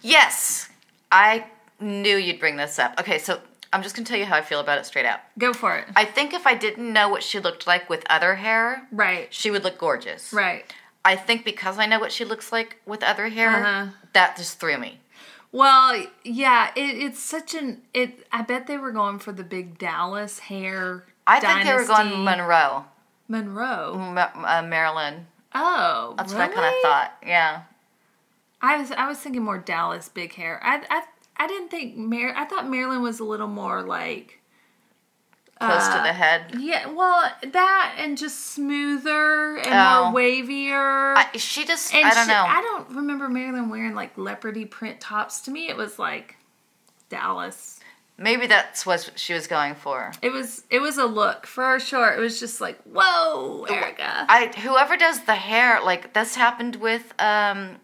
Yes, I knew you'd bring this up. Okay, so I'm just gonna tell you how I feel about it straight out. Go for it. I think if I didn't know what she looked like with other hair, Right. she would look gorgeous. Right. I think because I know what she looks like with other hair, Uh-huh. that just threw me. Well, yeah, it, it's such an it. I bet they were going for the big Dallas hair. I think they were going. Monroe, Monroe. M- uh, Marilyn. Oh, That's really? what I kind of thought. Yeah. I was I was thinking more Dallas big hair. I I I didn't think Mar. I thought Marilyn was a little more like Close to Uh, the head. yeah. Well, that and just smoother and Oh. more wavier. I, she just, and I don't she- know. I don't remember Marilyn wearing like leopardy print tops. To me, it was like Dallas. Maybe that's what she was going for. It was it was a look for sure. It was just like whoa, Erika. I whoever does the hair, like this happened with um,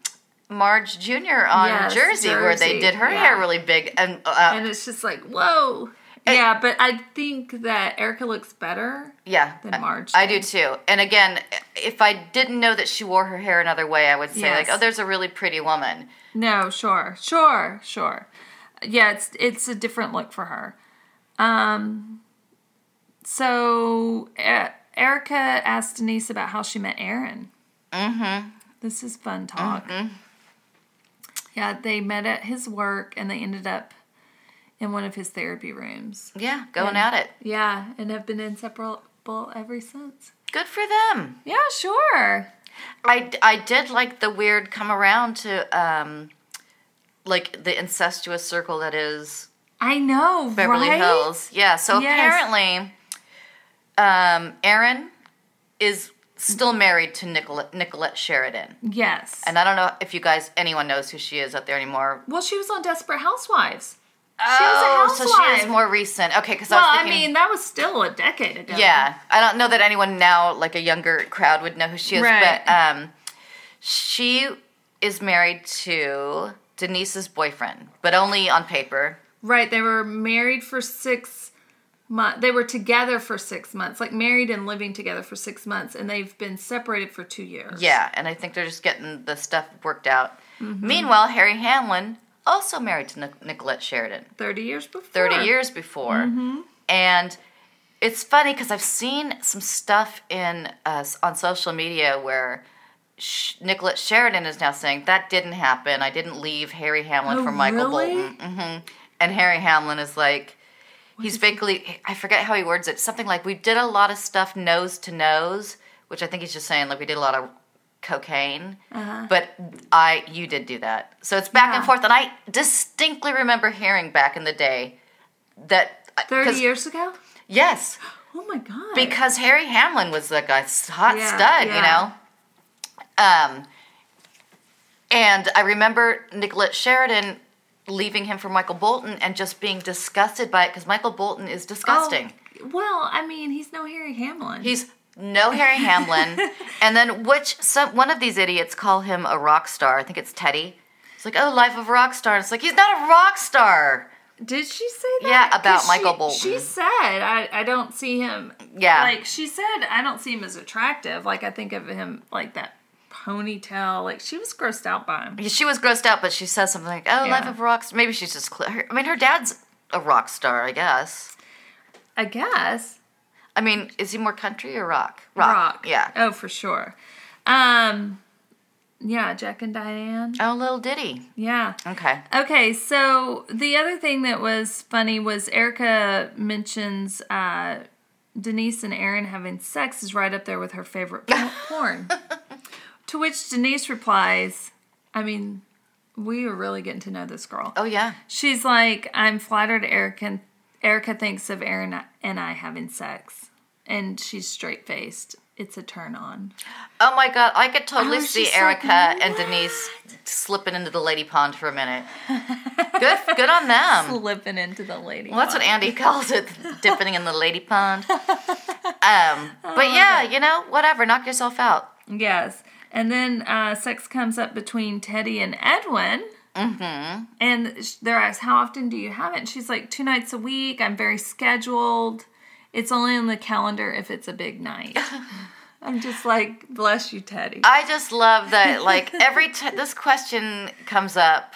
Marge Jr. on Yes, Jersey, where they did her yeah. hair really big, and, uh, and it's just like whoa. Yeah, but I think that Erika looks better. yeah, than Marge I do too. And again, if I didn't know that she wore her hair another way, I would say like, oh, there's a really pretty woman. No, sure, sure, sure. Yeah, it's it's a different look for her. Um, so uh, Erika asked Denise about how she met Aaron. Mm-hmm. This is fun talk. Yeah, they met at his work and they ended up in one of his therapy rooms. Yeah, going Yeah. at it. Yeah, and have been inseparable ever since. Good for them. Yeah, sure. I, I did like the weird come around to um, like the incestuous circle that is I know, Beverly right? Hills. Yeah. So Yes. apparently, um, Aaron is still married to Nicolette, Nicolette Sheridan, Yes. and I don't know if you guys anyone knows who she is out there anymore. well, she was on Desperate Housewives. Oh, was a so she is more recent. Okay, because Well, I was I mean, that was still a decade ago. Yeah, I don't know that anyone now, like a younger crowd, would know who she is. Right. But um, she is married to Denise's boyfriend, but only on paper. Right. They were married for six months. They were together for six months, like married and living together for six months, and they've been separated for two years. Yeah, and I think they're just getting the stuff worked out. Mm-hmm. Meanwhile, Harry Hamlin also married to Nic- Nicolette Sheridan 30 years before. 30 years before. Mm-hmm. And it's funny because I've seen some stuff in uh, on social media where Sh- Nicolette Sheridan is now saying that didn't happen. I didn't leave Harry Hamlin Oh, for Michael really? Bolton. hmm And Harry Hamlin is like, he's basically, I forget how he words it, something like, we did a lot of stuff nose to nose, which I think he's just saying, like, we did a lot of cocaine, but I, you did do that. So it's back and Uh-huh. Forth. And I distinctly remember hearing back in the day that 30 years ago? Yes, Oh my God. because Harry Hamlin was like a hot Yeah, stud, yeah. you know. Um, and I remember Nicolette Sheridan leaving him for Michael Bolton and just being disgusted by it because Michael Bolton is disgusting. Oh, well, I mean, he's no Harry Hamlin. He's no Harry Hamlin, and then which some one of these idiots call him a rock star. I think it's Teddi. It's like, oh, life of a rock star. It's like he's not a rock star. Did she say that? Yeah, about Michael she, Bolton. She said, I, I don't see him. Yeah. Like, she said, I don't see him as attractive. Like, I think of him like that ponytail. Like, she was grossed out by him. She was grossed out, but she says something like, "Oh, life of a rock star." Maybe she's just. Cl- her, I mean, her dad's a rock star, I guess. I guess. I mean, is he more country or rock? Rock. Yeah. Oh, for sure. Um, yeah, Jack and Diane. Oh, little Diddy. Yeah. Okay. Okay, so the other thing that was funny was Erika mentions uh, Denise and Aaron having sex is right up there with her favorite porn. to which Denise replies, I mean, we are really getting to know this girl. Oh yeah. She's like, I'm flattered Erika, Erika thinks of Aaron and I having sex. And she's straight faced. It's a turn on. Oh my God, I could totally Oh, see Erika like, and Denise slipping into the lady pond for a minute. Good, good on them. Slipping into the lady. Well, that's what Andy calls it, dipping in the lady pond. Um, but yeah, you know, whatever, knock yourself out. Yes. And then uh, sex comes up between Teddi and Edwin. Mm-hmm. And they're asked, How often do you have it? And she's like, Two nights a week. I'm very scheduled. It's only on the calendar if it's a big night. I'm just like, bless you, Teddi. I just love that. Like every t- this question comes up,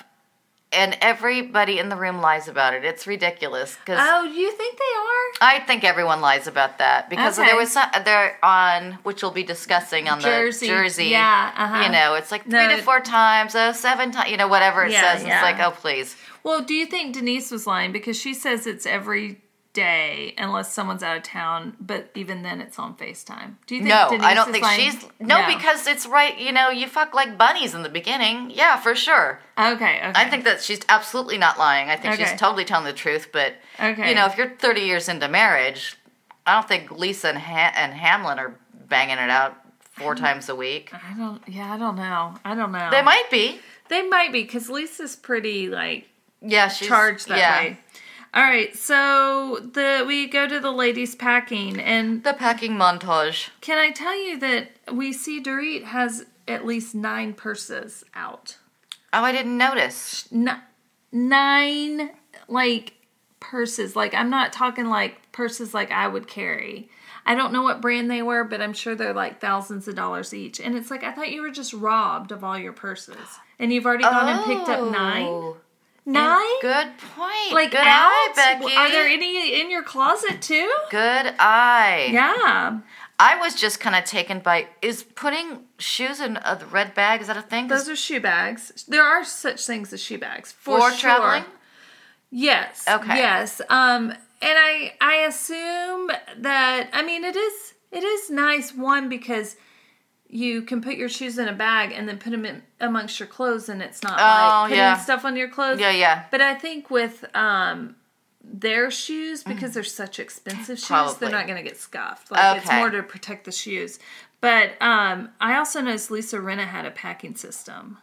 and everybody in the room lies about it. It's ridiculous because oh, you think they are? I think everyone lies about that because Okay. there was some, there on which we'll be discussing on Jersey. the Jersey. Yeah, uh-huh. You know, it's like three No, to four times, oh seven times, you know, whatever it Yeah, says. yeah. It's like, oh please. Well, do you think Denise was lying because she says it's every day unless someone's out of town, but even then it's on FaceTime? Do you think No, Denise I don't think lying? she's no, because it's right. You know, you fuck like bunnies in the beginning. Yeah, for sure. Okay, okay. I think that she's absolutely not lying. I think Okay. she's totally telling the truth. But Okay. you know, if you're 30 years into marriage, I don't think Lisa and, ha- and Hamlin are banging it out four times a week. I don't yeah, I don't know. I don't know. They might be. They might be because Lisa's pretty like Yeah, she's charged that yeah. way. All right, so the we go to the ladies packing, and The packing montage. can I tell you that we see Dorit has at least nine purses out. Oh, I didn't notice. N- nine like purses. Like I'm not talking like purses like I would carry. I don't know what brand they were, but I'm sure they're like thousands of dollars each. And it's like I thought you were just robbed of all your purses, and you've already gone and picked up nine. Oh. Nine. Good point. Like good out? eye, Becky. Are there any in your closet too? Good eye. Yeah, I was just kind of taken by is putting shoes in a red bag. Is that a thing? those are shoe bags. There are such things as shoe bags for, for sure. traveling. Yes. Okay. Yes. Um, and I I assume that I mean it is it is nice one because you can put your shoes in a bag and then put them in amongst your clothes and it's not Oh, like putting yeah. stuff on your clothes. Yeah, yeah. But I think with um their shoes because they're such expensive shoes, Probably. they're not going to get scuffed. Like it's more to protect the shoes. But um I also noticed Lisa Rinna had a packing system.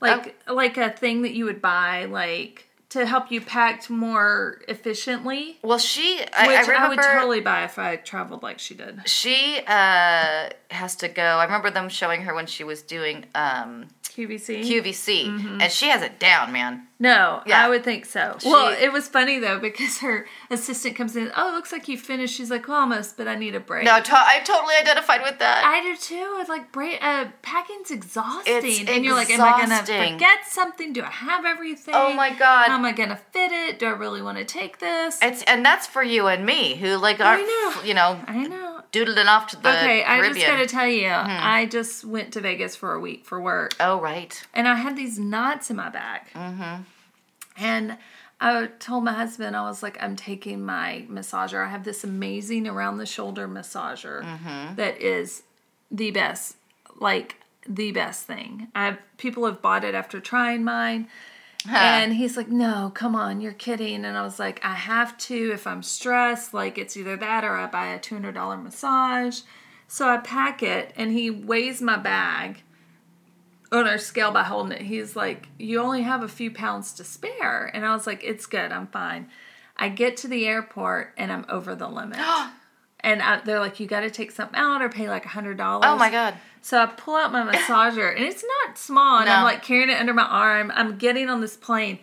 Like like a thing that you would buy like to help you pack more efficiently. Well, she. I, Which I I, remember. would totally buy if I traveled like she did. She uh, has to go. I remember them showing her when she was doing um, QVC. QVC, Mm-hmm. and she has it down, man. No, Yeah. I would think so. well, it was funny though because her assistant comes in. Oh, it looks like you finished. She's like, well, almost, but I need a break. No, to- I totally identified with that. I do too. It's like break, uh, packing's exhausting, It's and you're like, am I gonna exhausting. forget something? Do I have everything? Oh my God. How am I gonna fit it? Do I really want to take this? it's and that's for you and me who like aren't know. you know I know. doodling off to the Okay, I Caribbean. just gotta tell you, Hmm. I just went to Vegas for a week for work, oh right. and I had these knots in my back. Mm-hmm. And I told my husband, I was like, I'm taking my massager. I have this amazing around the shoulder massager Mm-hmm. that is the best, like the best thing. I've people have bought it after trying mine. And he's like, No, come on, you're kidding. And I was like, I have to if I'm stressed. Like, it's either that or I buy a $200 massage. So I pack it, and he weighs my bag on our scale by holding it. He's like, You only have a few pounds to spare. And I was like, It's good, I'm fine. I get to the airport, and I'm over the limit. and I, they're like, You got to take something out or pay like a $100. Oh my god. So I pull out my massager, and it's not small, and I'm like carrying it under my arm. I'm getting on this plane.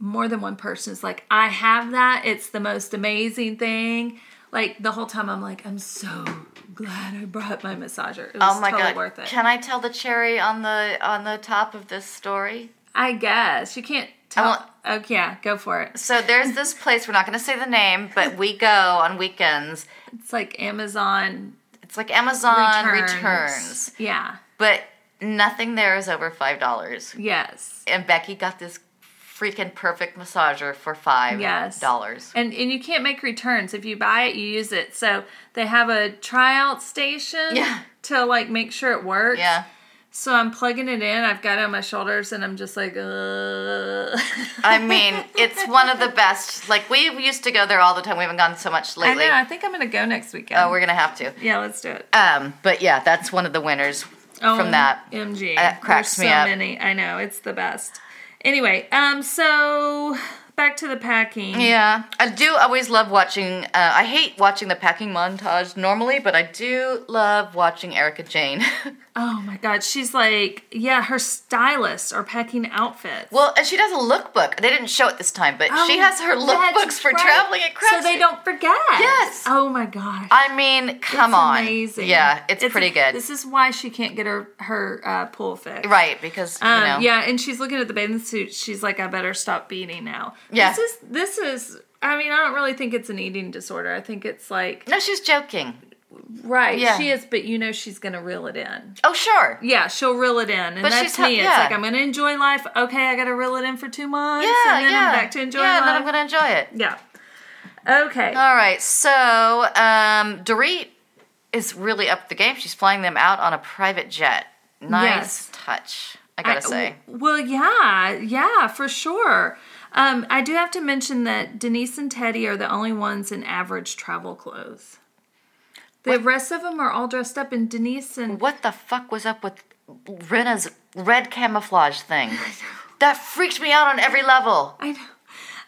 More than one person is like, I have that. It's the most amazing thing. Like the whole time, I'm like, I'm so glad I brought my massager. It oh was Oh my totally god. worth it. Can I tell the cherry on the on the top of this story? I guess you can't tell. want- oh yeah, go for it. So there's this place, we're not going to say the name, but we go on weekends. It's like Amazon It's like Amazon returns. returns, Yeah. but nothing there is over $5. Yes. And Becky got this freaking perfect massager for $5. Yes. And and you can't make returns. If you buy it, you use it. So they have a tryout station Yeah. to like make sure it works. Yeah. So I'm plugging it in. I've got it on my shoulders, and I'm just like, uh. I mean, it's one of the best. Like, we used to go there all the time. We haven't gone so much I lately. know. I think I'm gonna go next weekend. Oh, we're going to have to. yeah, let's do it. Um, but yeah, that's one of the winners from that. MG. That cracks There's me so up. many. I know it's the best. Anyway, um, so back to the packing. Yeah, I do always love watching. Uh, I hate watching the packing montage normally, but I do love watching Erika Jayne. Oh my god, she's like, yeah, her stylists are packing outfits. well, and she does a lookbook. They didn't show it this time, but she Oh, has her lookbooks for right. traveling at Christmas. So they don't forget. Yes. Oh my god. I mean, come It's on. Amazing. Yeah, it's, pretty good. This is why she can't get her her uh, pool fixed. right, because you Um, know. Yeah, and she's looking at the bathing suit. She's like, I better stop beating now. Yeah. This is this is. I mean, I don't really think it's an eating disorder. I think it's like No, she's joking. right. Yeah. She is, but you know, she's gonna reel it in. Oh, sure. Yeah, she'll reel it in, and But that's me. It's like I'm gonna enjoy life. Okay, I gotta reel it in for two months, Yeah, and then yeah. I'm back to enjoying yeah, and then life. I'm going to enjoy it. Yeah. Okay. All right, so um, Dorit is really up the game. She's flying them out on a private jet. Nice Yes. touch, I gotta I- say. Well, yeah, yeah, for sure. Um, I do have to mention that Denise and Teddi are the only ones in average travel clothes. The rest of them are all dressed up, and Denise and What the fuck was up with Rinna's red camouflage thing? That freaked me out on every level. I know,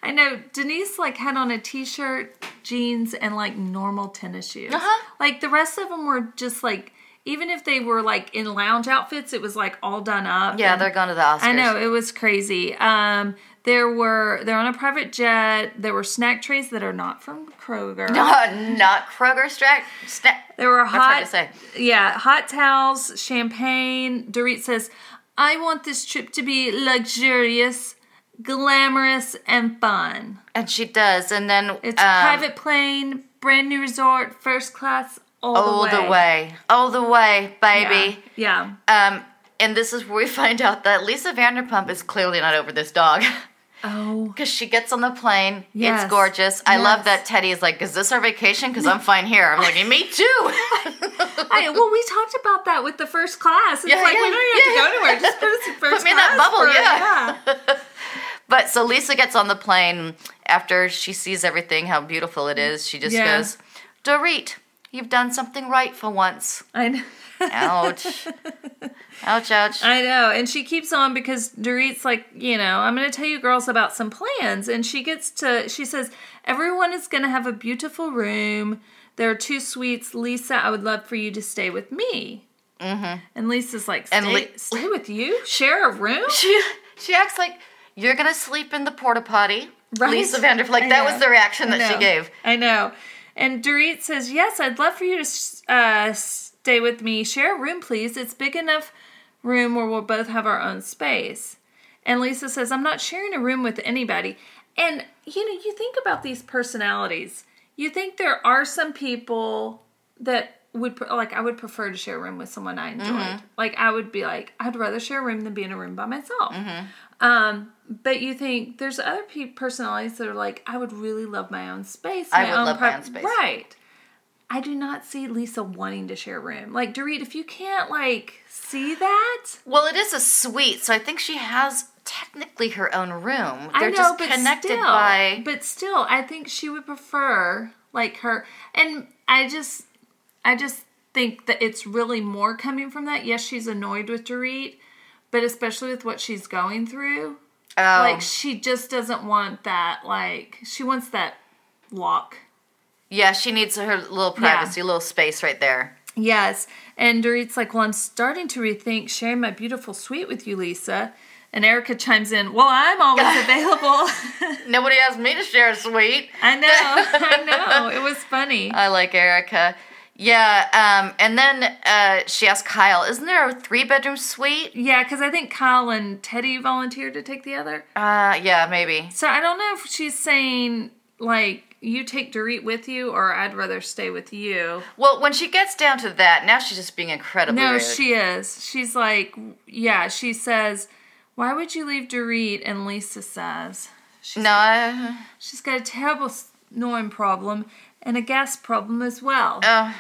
I know Denise like had on a t-shirt, jeans, and like normal tennis shoes. Uh-huh. Like the rest of them were just like, even if they were like in lounge outfits, it was like all done up. Yeah, and- they're going to the Oscars. I know it was crazy. Um, there were they're on a private jet. There were snack trays that are not from Kroger. Not, not Kroger Strack. Sta- There were hot, hard to say. yeah, hot towels, champagne. Dorit says, "I want this trip to be luxurious, glamorous, and fun. and she does. And then It's um, private plane, brand new resort, first class, all, all the way, the way. All the way, Yeah, baby. yeah. Um, and this is where we find out that Lisa Vanderpump is clearly not over this dog. Oh, Because she gets on the plane. Yes. It's gorgeous. I love that Teddi is like, Is this our vacation? Because I'm fine here. I'm like, Me too. I, well, we talked about that with the first class. It's Yeah, like yeah, we don't even have to go anywhere. Just put us in first Put me in that bubble, for- yeah. but so Lisa gets on the plane after she sees everything, how beautiful it is. She just Yeah. goes, Dorit, you've done something right for once. I know. Ouch. ouch, ouch. I know. And she keeps on because Dorit's like, you know, I'm going to tell you girls about some plans. And she gets to, she says, everyone is going to have a beautiful room. There are two suites. Lisa, I would love for you to stay with me. Mm-hmm. And Lisa's like, stay, And stay with you? Share a room? she, she acts like, You're going to sleep in the porta potty. Right? Lisa Vanderpump. Like, that know. was the reaction that she gave. I know. And Dorit says, Yes, I'd love for you to uh, stay with me. Share a room, please. It's big enough room where we'll both have our own space. And Lisa says, I'm not sharing a room with anybody. And, you know, you think about these personalities. You think there are some people that would, like, I would prefer to share a room with someone I enjoyed. Like, I would be like, I'd rather share a room than be in a room by myself. Um, but you think there's other pe- personalities that are like, I would really love my own space. I my would own love my own space. Right. I do not see Lisa wanting to share a room. Like, Dorit, if you can't, like, see that, Well, it is a suite, so I think she has technically her own room. I They're know, just but connected still, by. But still, I think she would prefer, like, her. And I just, I just think that it's really more coming from that. Yes, she's annoyed with Dorit, but especially with what she's going through. Oh, Like, she just doesn't want that, like, she wants that lock. Yeah, she needs her little privacy, little space right there. Yes. And Dorit's like, Well, I'm starting to rethink sharing my beautiful suite with you, Lisa. And Erika chimes in, Well, I'm always available. Nobody asked me to share a suite. I know. I know. It was funny. I like Erika. Yeah, um, and then uh, she asked Kyle, "Isn't there a three-bedroom suite?" Yeah, because I think Kyle and Teddi volunteered to take the other. Uh, yeah, maybe. So I don't know if she's saying, like, you take Dorit with you or I'd rather stay with you. Well, when she gets down to that, now she's just being incredibly No, rude. she is. She's like, yeah, she says, Why would you leave Dorit? And Lisa says, she's, No, I, she's got a terrible snoring problem and a gas problem as well. uh,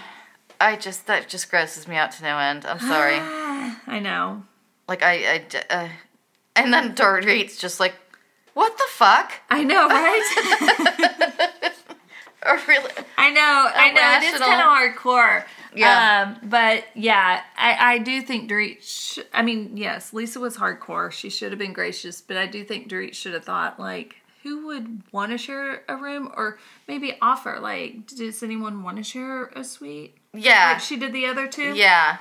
I just that just grosses me out to no end. I'm sorry. I know. like I, uh, and then Dorit's just like, "What the fuck?" I know, right? Or really? I know, I know. It is kind of hardcore. Yeah. Um, but yeah, I, I do think Dorit. Sh- I mean, yes, Lisa was hardcore. She should have been gracious, but I do think Dorit should have thought like, who would want to share a room or maybe offer like does anyone want to share a suite? Yeah. Like she did the other two? yeah.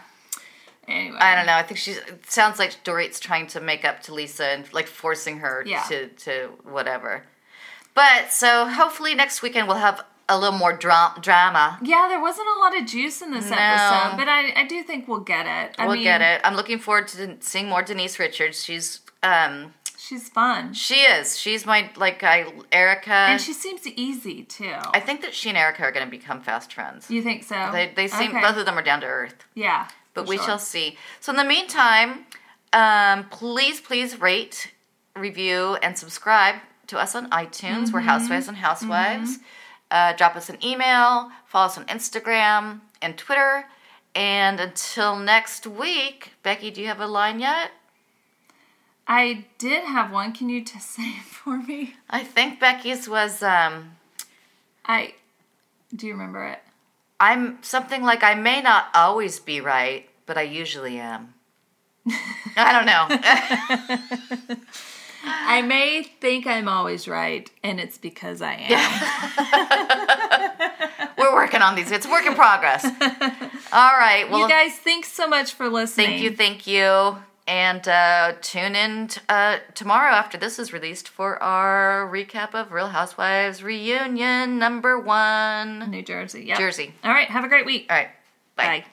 Anyway. I don't know. I think she's. It sounds like Dorit's trying to make up to Lisa and like forcing her Yeah. to to whatever. But so hopefully next weekend we'll have a little more dra- drama. Yeah, there wasn't a lot of juice in this No. episode, but I, I do think we'll get it. I we'll mean, get it. I'm looking forward to seeing more Denise Richards. She's um She's fun. she is. She's my like I Erika. And she seems easy too. I think that she and Erika are going to become fast friends. you think so? They they seem Okay. both of them are down to earth. Yeah. but we sure. shall see. So in the meantime, um, please, please rate, review, and subscribe to us on iTunes. We're Housewives and Housewives. Uh, drop us an email. Follow us on Instagram and Twitter. And until next week, Becky, do you have a line yet? I did have one. Can you just say it for me? I think Becky's was um, I do you remember it? I'm something like I may not always be right, but I usually am. I don't know. I may think I'm always right, and it's because I am. We're working on these. It's a work in progress. All right. Well, you guys, thanks so much for listening. Thank you, thank you. And uh, tune in t- uh, tomorrow after this is released for our recap of Real Housewives reunion number one. New Jersey. Yep. Jersey. All right. Have a great week. All right. Bye. Bye.